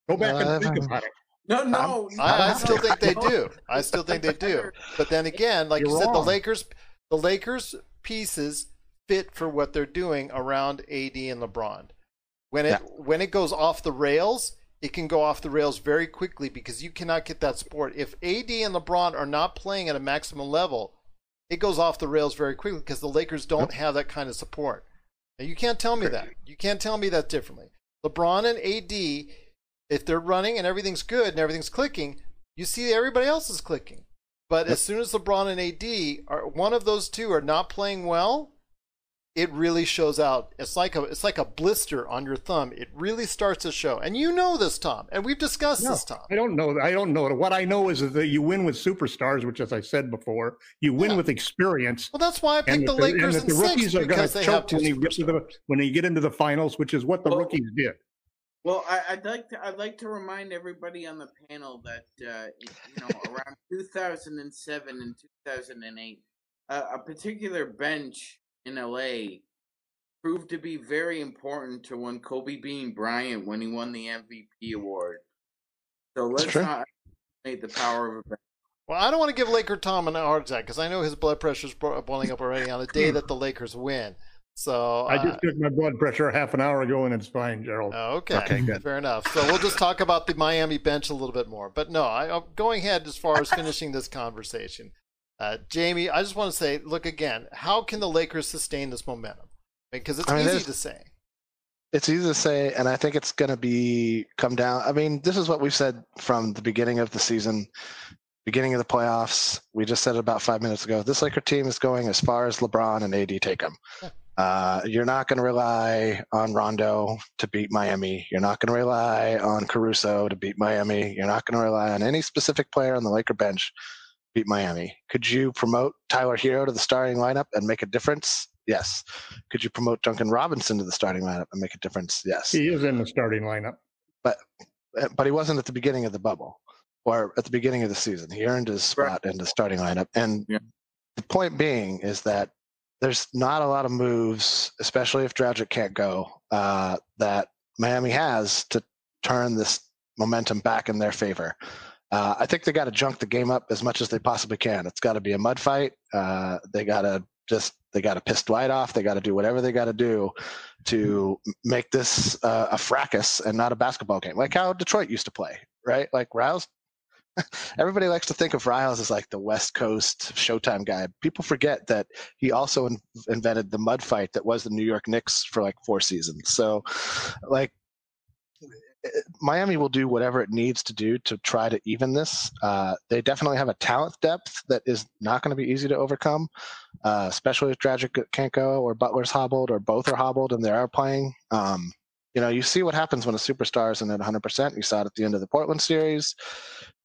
Go back and think Uh, about it. No, no. I, I still think they do. I still think they do. But then again, like you You're said, the. Lakers, the Lakers pieces fit for what they're doing around AD and LeBron. When it Yeah. when it goes off the rails, it can go off the rails very quickly because you cannot get that sport. If AD and LeBron are not playing at a maximum level, it goes off the rails very quickly because the Lakers don't have that kind of support. Now, you can't tell me that. You can't tell me that differently. LeBron and AD, if they're running and everything's good and everything's clicking, you see everybody else is clicking. But as soon as LeBron and AD are one of those two are not playing well, it really shows out. It's like a it's like a blister on your thumb. It really starts to show. And you know this, Tom. And we've discussed No, this, Tom. I don't know. I don't know. What I know is that you win with superstars, which, as I said before, you win Yeah. with experience. Well, that's why I picked the that Lakers and in that the six rookies are going because to they have choke when you get to the when you get into the finals, which is what the Well- rookies did. Well, I, I'd like to I'd like to remind everybody on the panel that uh, you know around 2007 and 2008, uh, a particular bench in LA proved to be very important to when Kobe Bean Bryant when he won the MVP award. So let's true. not underestimate the power of a. Well, I don't want to give Laker Tom a heart attack because I know his blood pressure's bo- boiling up already on the day that the Lakers win. So I uh, just took my blood pressure half an hour ago, and it's fine, Gerald. Oh, Okay, Okay, good. fair enough. So we'll just talk about the Miami bench a little bit more. But no, I, I'm going ahead as far as finishing this conversation. Uh, Jamie, I just want to say, look again. How can the Lakers sustain this momentum? Because it's I mean, easy to say. it's easy to say, and I think it's going to be come down. I mean, this is what we've said from the beginning of the season, beginning of the playoffs. We just said it about five minutes ago. This Laker team is going as far as LeBron and AD take them. Yeah. Uh, you're not going to rely on Rondo to beat Miami. You're not going to rely on Caruso to beat Miami. You're not going to rely on any specific player on the Laker bench beat Miami. Could you promote Tyler Herro to the starting lineup and make a difference? Yes. Could you promote Duncan Robinson to the starting lineup and make a difference? Yes. He is in the starting lineup. Uh, But he wasn't at the beginning of the bubble or at the beginning of the season. He earned his spot in the starting lineup. And Yeah. the point being is that there's not a lot of moves, especially if Dragic can't go, uh, that Miami has to turn this momentum back in their favor. Uh, I think they got to junk the game up as much as they possibly can. It's got to be a mud fight. Uh, they got to just they got to piss Dwight off. They got to do whatever they got to do to make this uh, a fracas and not a basketball game, like how Detroit used to play, right? Like Rouse. Everybody likes to think of Riles as like the West Coast Showtime guy. People forget that he also in- invented the mud fight that was the New York Knicks for like four seasons. So, like, Miami will do whatever it needs to do to try to even this. Uh, they definitely have a talent depth that is not going to be easy to overcome, uh, especially if Dragic can't go or Butler's hobbled or both are hobbled and they are playing. Um, you know, you see what happens when a superstar isn't at 100%. You saw it at the end of the Portland series.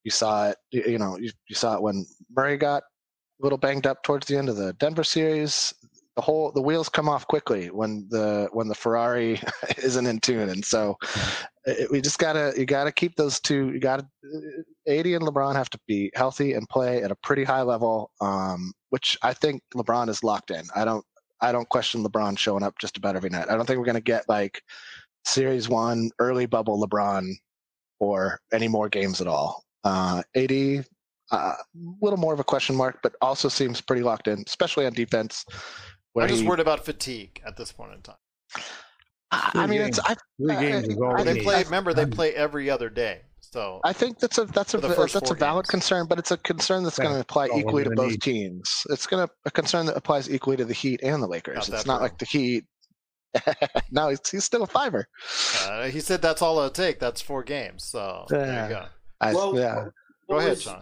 You saw it, you know, you, you saw it when Murray got a little banged up towards the end of the Denver series. The whole the wheels come off quickly when the when the Ferrari isn't in tune, and so it, we just gotta you gotta keep those two. You gotta AD and LeBron have to be healthy and play at a pretty high level, um, which I think LeBron is locked in. I don't I don't question LeBron showing up just about every night. I don't think we're gonna get like Series One early bubble LeBron or any more games at all. Uh, AD, a uh, little more of a question mark, but also seems pretty locked in, especially on defense. Where I'm just worried about fatigue at this point in time. I, Three I mean, it's I, Three games is all I Well, they think- need. play. Remember, they play every other day. So I think that's a that's a For the first that's a valid games. concern, but it's a concern that's Yeah, going to apply that's all we're equally to both need. teams. It's going to a concern that applies equally to the Heat and the Lakers. Not it's not bro. like the Heat. no, he's, he's still a fiver. uh, he said that's all it'll take. That's four games. So there Yeah. you go. I, Well, yeah, Go what ahead, was- Sean.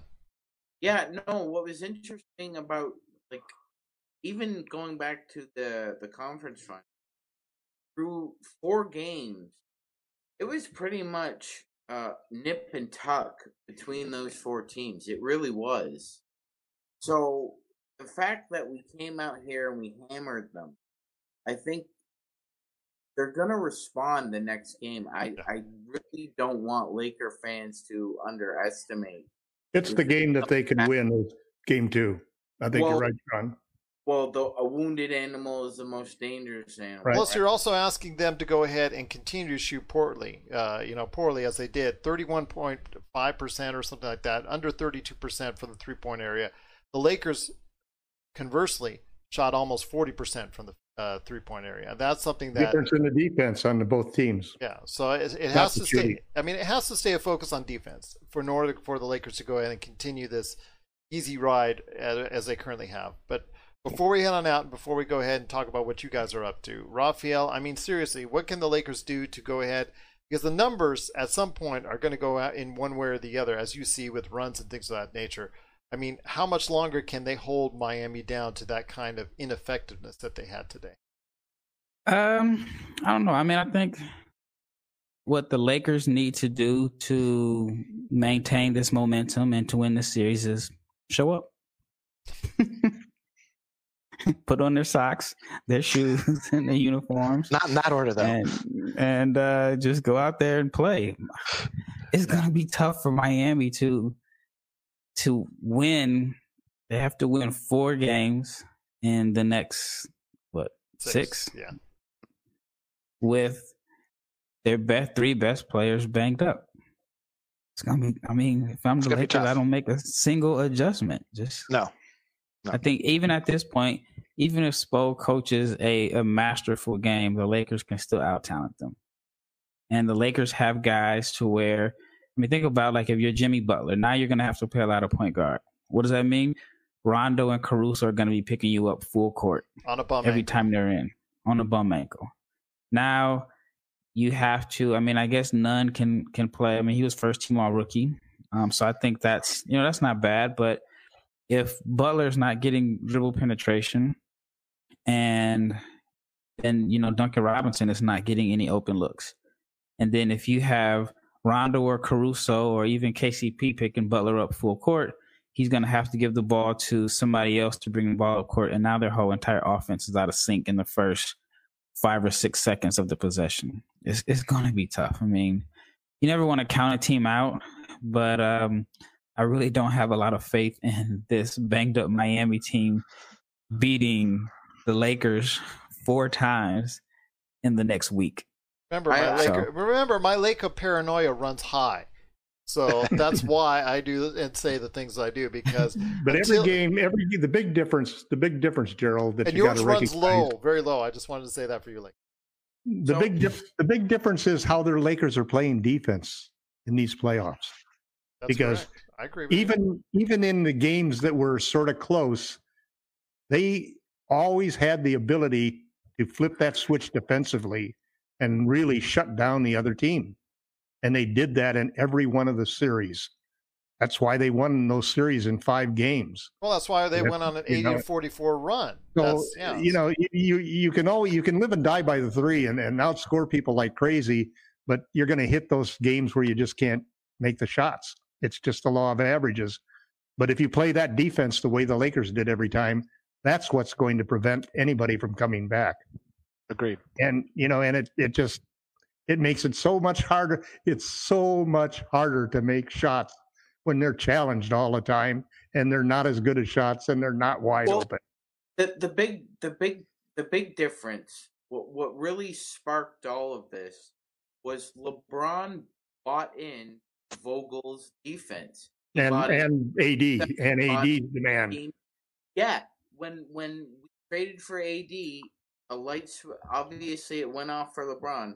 Yeah, no. What was interesting about like even going back to the the conference final through four games, it was pretty much uh, nip and tuck between those four teams. It really was. So the fact that we came out here and we hammered them, I think they're gonna respond the next game. I I really don't want Laker fans to underestimate It's the game that they can win. Game two. I think Well- you're right, John. Well, the, a wounded animal is the most dangerous animal. Right. Plus, you're also asking them to go ahead and continue to shoot poorly. Uh, you know, poorly as they did, 31.5 percent or something like that, under 32 percent for the three-point area. The Lakers, conversely, shot almost 40 percent from the uh, three-point area. That's something that Difference in the defense on the both teams. Yeah, so it, it has the to stay. I mean, it has to stay a focus on defense for in order for the Lakers to go ahead and continue this easy ride as, as they currently have. But Before we head on out, and before we go ahead and talk about what you guys are up to, Raphael, I mean, seriously, what can the Lakers do to go ahead? Because the numbers at some point are going to go out in one way or the other, as you see with runs and things of that nature. I mean, how much longer can they hold Miami down to that kind of ineffectiveness that they had today? Um, I don't know. I mean, I think what the Lakers need to do to maintain this momentum and to win the series is show up. Put on their socks, their shoes, and their uniforms. Not in that order, though. And, and uh, just go out there and play. It's gonna be tough for Miami to to win. They have to win four games in the next what six? Six, yeah. with their best three best players banged up. It's gonna be. I mean, if I'm It's the Lakers, I don't make a single adjustment. Just No. No. I think even at this point, even if Spo coaches a, a masterful game, the Lakers can still out talent them. And the Lakers have guys to where I mean, think about like if you're Jimmy Butler, now you're gonna have to play a lot of point guard. What does that mean? Rondo and Caruso are gonna be picking you up full court On a bum every ankle. time they're in on a bum ankle. Now you have to. I mean, I guess Nunn can can play. I mean, he was first team all rookie, um, so I think that's you know that's not bad. But if Butler's not getting dribble penetration, and then you know Duncan Robinson is not getting any open looks, and then if you have Rondo or Caruso or even KCP picking Butler up full court, he's going to have to give the ball to somebody else to bring the ball up court. And now their whole entire offense is out of sync in the first five or six seconds of the possession. It's, it's going to be tough. I mean, you never want to count a team out, but um, I really don't have a lot of faith in this banged up Miami team beating the Lakers four times in the next week. Remember, I- my I- Laker, remember, my Laker paranoia runs high. So that's why I do and say the things I do because But Until- every game, every the big difference, the big difference, Gerald, that and you got yours to runs recognize. low, very low. I just wanted to say that for you, Lakers. The So- big dif- the big difference is how their Lakers are playing defense in these playoffs. That's Because correct. I agree. With you. Even even in the games that were sort of close, they always had the ability to flip that switch defensively and really shut down the other team. And they did that in every one of the series. That's why they won those series in five games. well, that's why they went on an you eighty know. to forty-four run. So yeah, you know, you- you you can always you can live and die by the three and, and outscore people like crazy, but you're going to hit those games where you just can't make the shots. It's just the law of averages. But if you play that defense the way the Lakers did every time, that's what's going to prevent anybody from coming back. Agreed. And you know, and it it just it makes it so much harder. It's so much harder to make shots when they're challenged all the time and they're not as good as shots and they're not wide Well, open. the the big the big the big difference what what really sparked all of this was LeBron bought in Vogel's defense. He and and AD and AD the man. team. Yeah, when when we traded for AD, a light sw- obviously it went off for LeBron.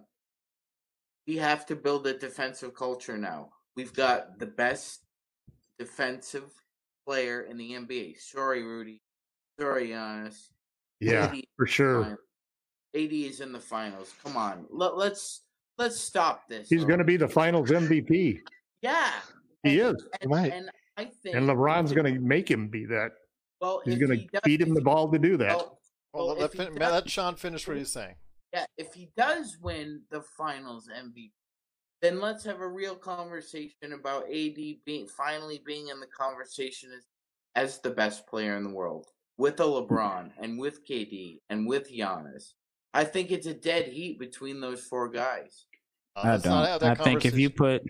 We have to build a defensive culture now. We've got the best defensive player in the NBA. Sorry, Rudy. Sorry, Giannis. Yeah, AD for sure. fine. AD is in the finals. Come on, Let, let's let's stop this. He's going to be the Finals MVP. Yeah, He and, is, And, Right. and I think and LeBron's going to make him be that. Well, He's going to does- feed him the ball to do that. well, well, well, let, if fin- does- let Sean finish what he's saying. Yeah, if he does win the finals MVP, then let's have a real conversation about AD being finally being in the conversation as, as the best player in the world with a LeBron and with KD and with Giannis. I think it's a dead heat between those four guys. Uh, I don't. not have that I think if you put,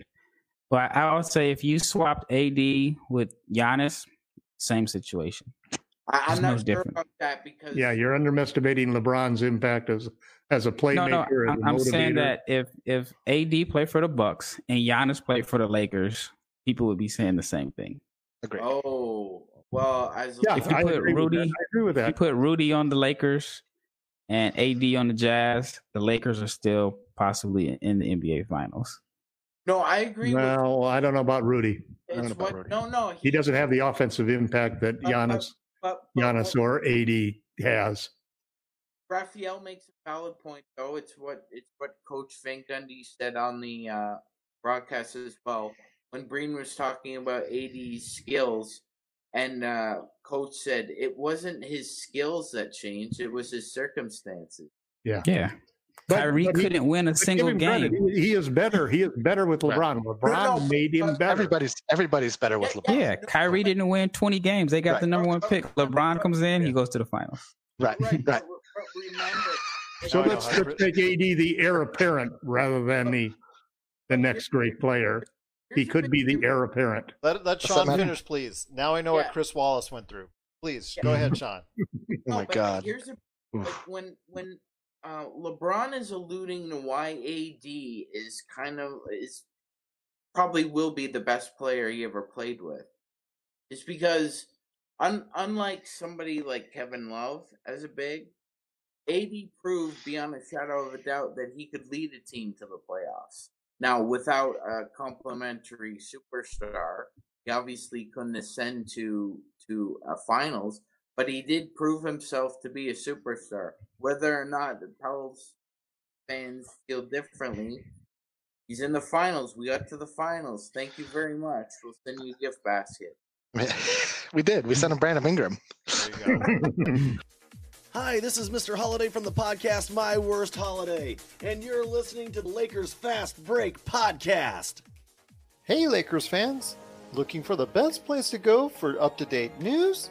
well, I would say if you swapped AD with Giannis, same situation. I, I'm It's not no sure different. about that because Yeah, you're underestimating LeBron's impact as as a playmaker. No, no, as a I'm, I'm saying that if if AD played for the Bucks and Giannis played for the Lakers, people would be saying the same thing. Agreed. Oh well, as Yeah, If you I put Rudy- I agree with If you put Rudy on the Lakers and AD on the Jazz, the Lakers are still possibly in, in the NBA Finals. No, I agree with Well, I don't know about Rudy. don't know it's about what Rudy. no no He doesn't have the offensive impact that But- Giannis But, but Giannis what- or AD has. Raphael makes a valid point, though. It's what it's what Coach Van Gundy said on the uh, broadcast as well. When Breen was talking about AD's skills, and uh, Coach said it wasn't his skills that changed; it was his circumstances. Yeah. Yeah. But- Kyrie but he- couldn't win a single game. He, he is better. He is better with Right. LeBron. LeBron no, made him better. Everybody's everybody's better with Yeah, LeBron. Yeah, Kyrie didn't win 20 games. They got Right. the number one pick. LeBron comes in, he goes to the finals. Right, Right, right. but, but remember. So I let's, how let's make AD the heir apparent rather than the the next great player. He could be the heir apparent. Let, let Sean finish, please. Now I know what Chris Wallace went through. Please Yeah. go ahead, Sean. Oh my but God. Here's a, like when when uh, LeBron is alluding to why AD is kind of is probably will be the best player he ever played with. It's because un, unlike somebody like Kevin Love as a big, AD proved beyond a shadow of a doubt that he could lead a team to the playoffs. Now, without a complementary superstar, he obviously couldn't ascend to to a finals but he did prove himself to be a superstar. Whether or not the Pels fans feel differently, he's in the finals. We got to the finals. Thank you very much. We'll send you a gift basket. we did. We sent him Brandon Ingram. There you go. Hi, this is Mr. Holiday from the podcast My Worst Holiday, and you're listening to the Lakers Fast Break podcast. Hey, Lakers fans! Looking for the best place to go for up to date news,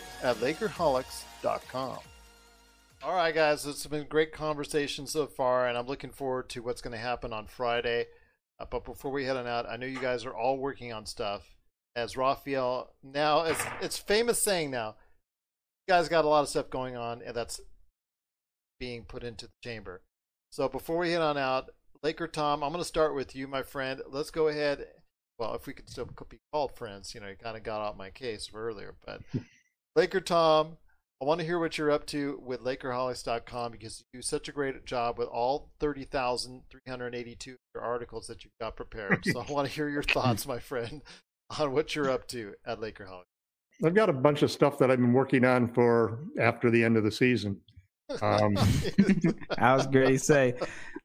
at Lakerholics.com. All right, guys, it's been great conversation so far, and I'm looking forward to what's going to happen on Friday. Uh, but before we head on out, I know you guys are all working on stuff. As Raphael, now it's it's famous saying now, you guys got a lot of stuff going on, and that's being put into the chamber. So before we head on out, Laker Tom, I'm going to start with you, my friend. Let's go ahead. Well, if we could still be called friends, you know, you kind of got out my case earlier, but Laker Tom, I want to hear what you're up to with Lakerholics.com because you do such a great job with all 30,382 articles that you've got prepared. So I want to hear your thoughts, my friend, on what you're up to at Lakerholics. I've got a bunch of stuff that I've been working on for after the end of the season. Um, I was going to say,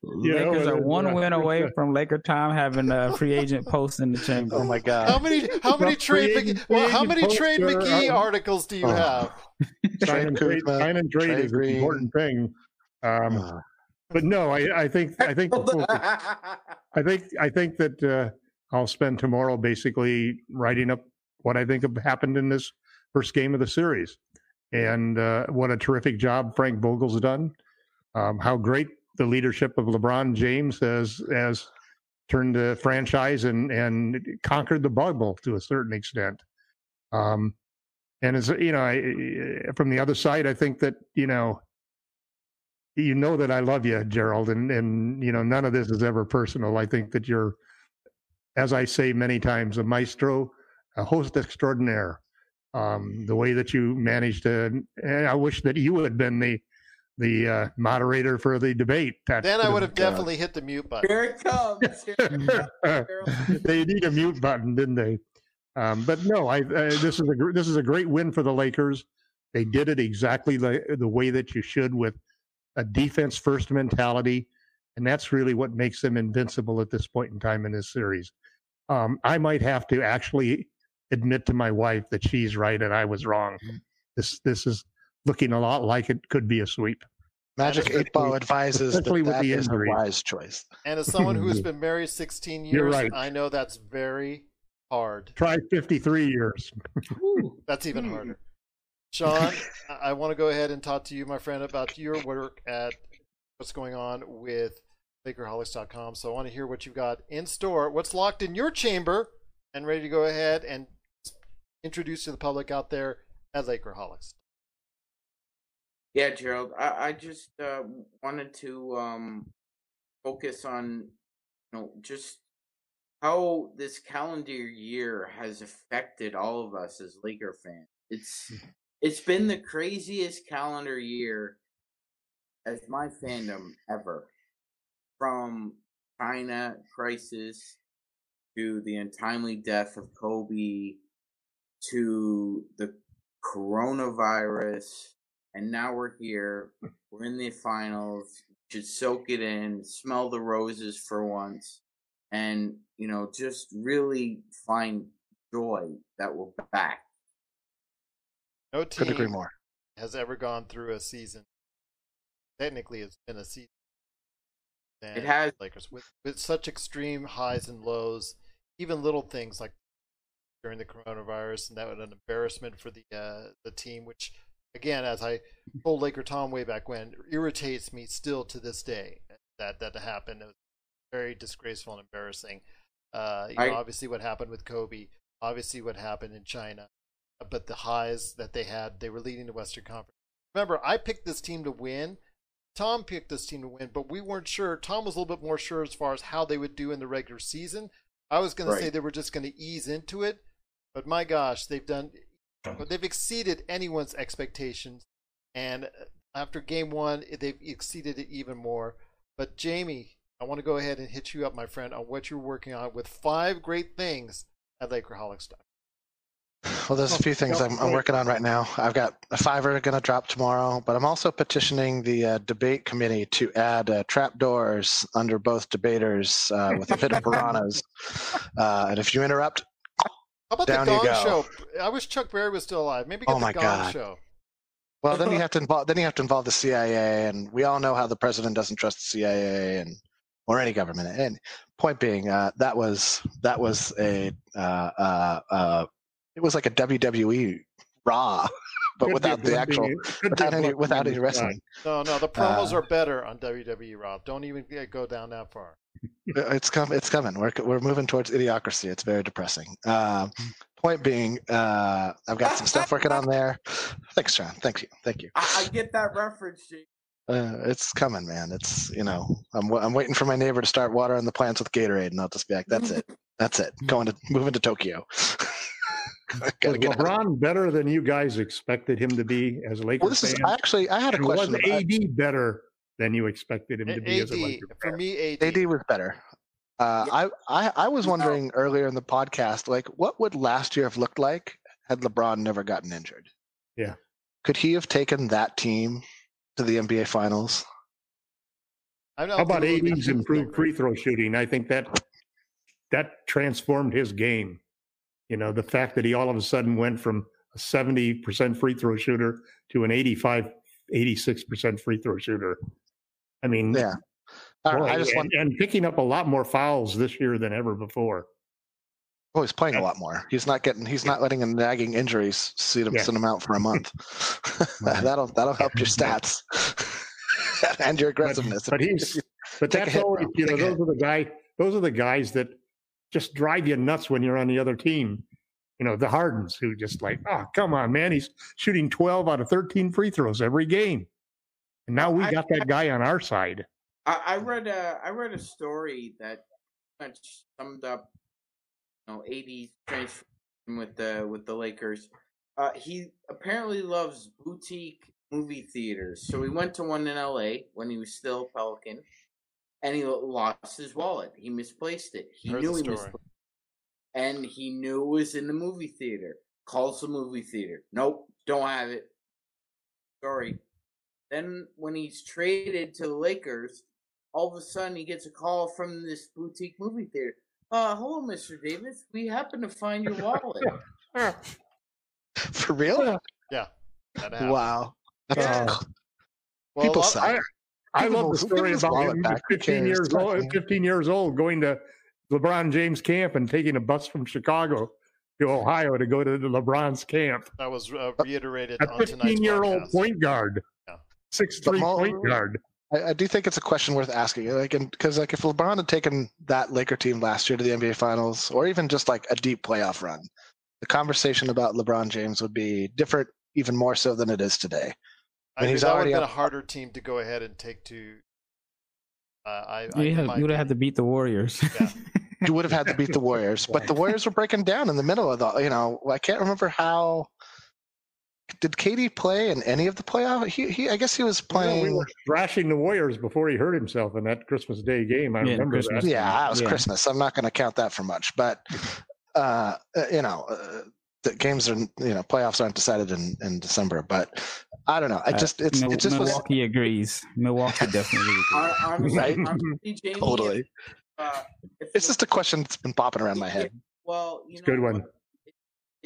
know, Lakers are one win away it's, from Laker Tom having a free agent post in the chamber. Oh my god! how God. many how many trade free McGee, well, how many trade poster, McGee uh, articles do you Oh. have? sign and trade, Kuzma, sign and trade Trey is an important thing. Um, Uh, but no, I, I think I think I think I think that uh, I'll spend tomorrow basically writing up what I think have happened in this first game of the series, and uh, what a terrific job Frank Vogel's done. Um, how great the leadership of LeBron James has has turned the franchise and and conquered the bubble to a certain extent. Um, and as you know, I, from the other side, I think that you know you know that I love you, Gerald, and and you know none of this is ever personal. I think that you're, as I say many times, a maestro, a host extraordinaire. Um, the way that you managed to, I wish that you had been the the uh, moderator for the debate. That Then I would have uh, definitely hit the mute button. Here it comes. Here it they need a mute button, didn't they? Um, but no, I, uh, this is a this is a great win for the Lakers. They did it exactly the, the way that you should with a defense first mentality, and that's really what makes them invincible at this point in time in this series. Um, I might have to actually admit to my wife that she's right and I was wrong. This this is looking a lot like it could be a sweep. Magic Eight Ball advises that especially with that the is a wise choice. And as someone who's been married 16 years, right. I know that's very hard. Try 53 years. That's even hmm. harder. Sean, I- I want to go ahead and talk to you, my friend, about your work at what's going on with Lakerholics.com. So I want to hear what you've got in store, what's locked in your chamber, and ready to go ahead and introduce to the public out there at Lakerholics. Yeah, Gerald. I, I just uh, wanted to um, focus on you know just how this calendar year has affected all of us as Laker fans. It's it's been the craziest calendar year as my fandom ever. From China crisis to the untimely death of Kobe to the coronavirus and now we're here. We're in the finals. Should soak it in, smell the roses for once, and you know, just really find joy that we're back. No team Couldn't agree more. has ever gone through a season. Technically, it's been a season. It has. Lakers with with such extreme highs and lows, even little things like during the coronavirus, and that was an embarrassment for the uh, the team. Which, again, as I told Laker Tom way back when, irritates me still to this day that that happened. It was very disgraceful and embarrassing. Uh, you know, obviously, what happened with Kobe, obviously, what happened in China, but the highs that they had, they were leading the Western Conference. Remember, I picked this team to win. Tom picked this team to win, but we weren't sure. Tom was a little bit more sure as far as how they would do in the regular season. I was going to say they were just going to ease into it, but my gosh, they've done, they've exceeded anyone's expectations. And after game one, they've exceeded it even more. But Jamie, I want to go ahead and hit you up, my friend, on what you're working on with five great things at Lakerholics. Well, there's a few things I'm, I'm working on right now. I've got a fiver going to drop tomorrow, but I'm also petitioning the uh, debate committee to add uh, trapdoors under both debaters uh, with a bit of piranhas. Uh, and if you interrupt, How about Down the you Gong. Show? I wish Chuck Berry was still alive. Maybe get Oh the my Gong God. Show. well, then you have to involve then you have to involve the CIA, and we all know how the president doesn't trust the CIA and or any government. And point being, uh, that was that was a uh, uh, uh, it was like a WWE Raw, but Could without the actual blending- could be a without any without any wrestling. No, no, the promos Uh, are better on WWE, Raw. Don't even go down that far. It's come. It's coming. We're we're moving towards idiocracy. It's very depressing. Uh, point being, uh, I've got some stuff working on there. Thanks, John. Thank you. Thank you. I, I get that reference, Jake. Uh, it's coming, man. It's you know, I'm I'm waiting for my neighbor to start watering the plants with Gatorade, and I'll just be like, that's it. That's it. Going to moving to Tokyo. Gotta Was get out. LeBron better than you guys expected him to be as Lakers Well, this is fans? I actually I had a And was question. about- AD better than you expected him to be as a AD, for fan? me, AD. AD was better. Uh, I, I I was wondering earlier in the podcast, like, what would last year have looked like had LeBron never gotten injured? Yeah. Could he have taken that team to the NBA Finals? I don't How about think it would've AD's been improved free throw shooting? I think that that transformed his game. You know, the fact that he all of a sudden went from a 70% free throw shooter to an 85, 86% free throw shooter. I mean, Yeah. Boy, I just and, want. and picking up a lot more fouls this year than ever before. Oh, he's playing a lot more. He's not getting. He's not letting a nagging injuries sit him, Yeah. sit him out for a month. that'll that'll help your stats and your aggressiveness. but he's but Take that's always you know those are the guy those are the guys that just drive you nuts when you're on the other team. You know the Hardens who just like oh come on man he's shooting 12 out of 13 free throws every game, and now we I- got that guy on our side. I, I read a I read a story that much summed up, you know, AD's transfer with the with the Lakers. Uh, he apparently loves boutique movie theaters, so he went to one in L.A. when he was still a Pelican, and he lost his wallet. He misplaced it. He Heard knew he misplaced, it, and he knew it was in the movie theater. Calls the movie theater. Nope, don't have it. Sorry. Then when he's traded to the Lakers, all of a sudden he gets a call from this boutique movie theater. Uh, hello, Mr. Davis. We happen to find your wallet. for real? Yeah, that. Wow. That's Yeah. Well, people a suck. I, I Give love the story about him back. 15 years old, fair. 15 years old, going to LeBron James camp and taking a bus from Chicago to Ohio to go to the LeBron's camp. that was uh, reiterated A on tonight's 15 year old podcast. point guard, Yeah. Six three Mo- point guard. I, I do think it's a question worth asking. Like, because like if LeBron had taken that Laker team last year to the NBA Finals, or even just like a deep playoff run, the conversation about LeBron James would be different, even more so than it is today. I And agree, he's that would have already been a harder team to go ahead and take to. Uh, I, I You, in had, my you would have had to beat the Warriors. Yeah. You would have had to beat the Warriors, but the Warriors were breaking down in the middle of the. You know, I can't remember how. Did KD play in any of the playoff? He, he I guess he was Yeah, playing. we were thrashing the Warriors before he hurt himself in that Christmas Day game. I Yeah, remember Christmas that. Yeah, that was Yeah. Christmas. I'm not going to count that for much, but uh, uh, you know, uh, the games are you know playoffs aren't decided in in December. But I don't know. I Uh, just it's Mil- it just was Milwaukee agrees. Milwaukee definitely agrees. Hon- Honestly, Right? honestly, Jamie, totally. if, uh, if It's the- just a question that's been popping around my head. Well, you It's a know, good one.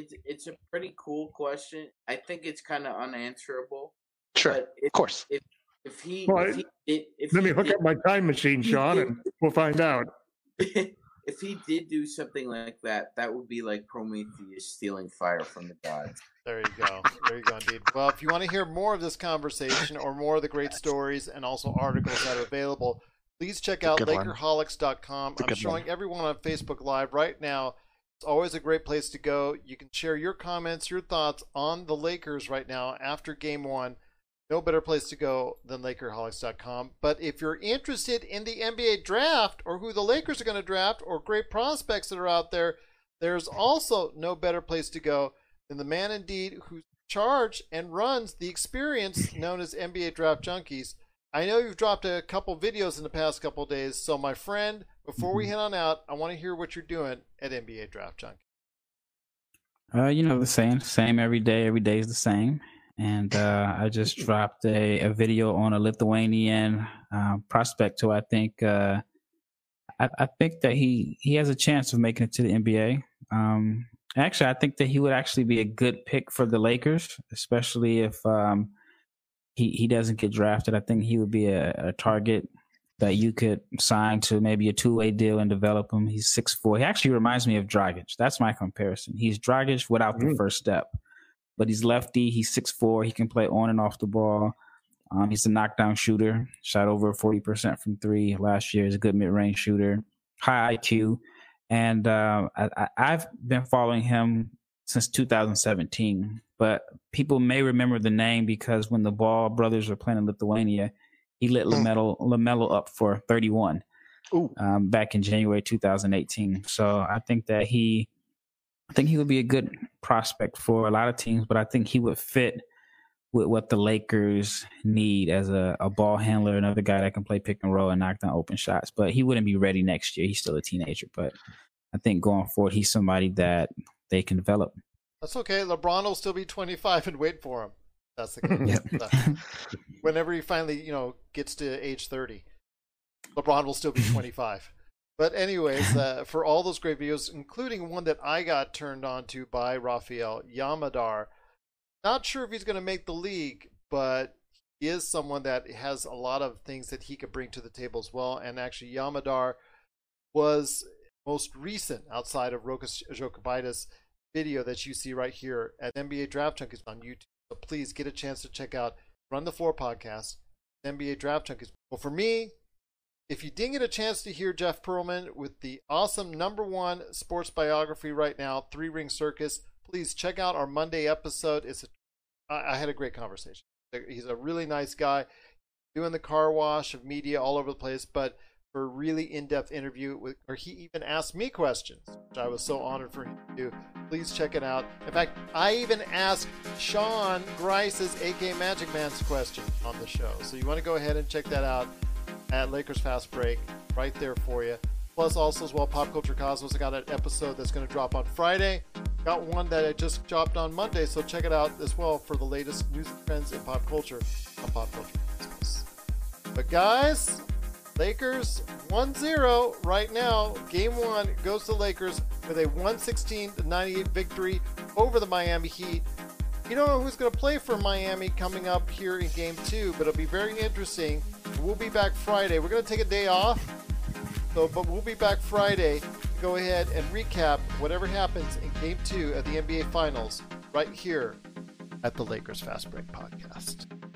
What? It- It's it's a pretty cool question. I think it's kind of unanswerable. Sure, But if, of course. if if he Well, if he did if Let he me hook did, up my time machine, Sean, and we'll find out. if he did do something like that, that would be like Prometheus stealing fire from the gods. There you go. There you go, indeed. Well, if you want to hear more of this conversation or more of the great stories and also articles that are available, please check out Lakerholics.com. It's a I'm good showing everyone on Facebook Live right now. It's always a great place to go. You can share your comments, your thoughts on the Lakers right now after game one. No better place to go than Lakerholics.com. But if you're interested in the NBA draft or who the Lakers are going to draft or great prospects that are out there, there's also no better place to go than the man indeed who's charged and runs the experience known as NBA Draft Junkies. I know you've dropped a couple videos in the past couple days, so my friend, before we head on out, I want to hear what you're doing at NBA Draft Junk. Uh, you know the same, same every day. Every day is the same. And uh, I just dropped a, a video on a Lithuanian uh, prospect who I think uh, I, I think that he he has a chance of making it to the NBA. Um, actually, I think that he would actually be a good pick for the Lakers, especially if um, he he doesn't get drafted. I think he would be a, a target that you could sign to maybe a two way deal and develop him. He's six four. He actually reminds me of Dragic. That's my comparison. He's Dragic without the Mm. first step, but he's lefty. He's six four. He can play on and off the ball. Um, he's a knockdown shooter. Shot over forty percent from three last year. He's a good mid range shooter. High IQ, and uh, I, I, I've been following him since 2017. But people may remember the name because when the Ball brothers were playing in Lithuania, he lit Mm. Lamelo Lamelo up for 31 um, back in January 2018. So I think that he, I think he would be a good prospect for a lot of teams, but I think he would fit with what the Lakers need as a, a ball handler, another guy that can play pick and roll and knock down open shots. But he wouldn't be ready next year. He's still a teenager, but I think going forward, he's somebody that they can develop. That's okay. LeBron will still be 25 and wait for him. That's the. Yep. Uh, Whenever he finally, you know, gets to age 30, LeBron will still be 25. But anyways, uh, for all those great videos, including one that I got turned on to by Rafael Yam Madar, not sure if he's going to make the league, but he is someone that has a lot of things that he could bring to the table as well. And actually, Yam Madar was most recent outside of Rokas Jokubaitis video that you see right here at NBA Draft Junkies on YouTube. So please get a chance to check out Run the Floor podcast, NBA Draft Junkies. Well, for me, if you didn't get a chance to hear Jeff Pearlman with the awesome number one sports biography right now, Three Ring Circus, please check out our Monday episode. It's a, I had a great conversation. He's a really nice guy, doing the car wash of media all over the place, but for a really in-depth interview with, or he even asked me questions, which I was so honored for him to do. Please check it out. In fact, I even asked Sean Grice's AK Magic Man's question on the show. So you want to go ahead and check that out at Lakers Fast Break, right there for you. Plus, also as well, Pop Culture Cosmos. I got an episode that's going to drop on Friday. Got one that I just dropped on Monday, so check it out as well for the latest news and trends in pop culture on Pop Culture Cosmos. But guys, Lakers 1-0 right now. Game one goes to Lakers with a 116 98 victory over the Miami Heat. You don't know who's going to play for Miami coming up here in game two, but it'll be very interesting. We'll be back Friday. We're going to take a day off, so but we'll be back Friday to go ahead and recap whatever happens in game two of the NBA Finals right here at the Lakers Fast Break Podcast.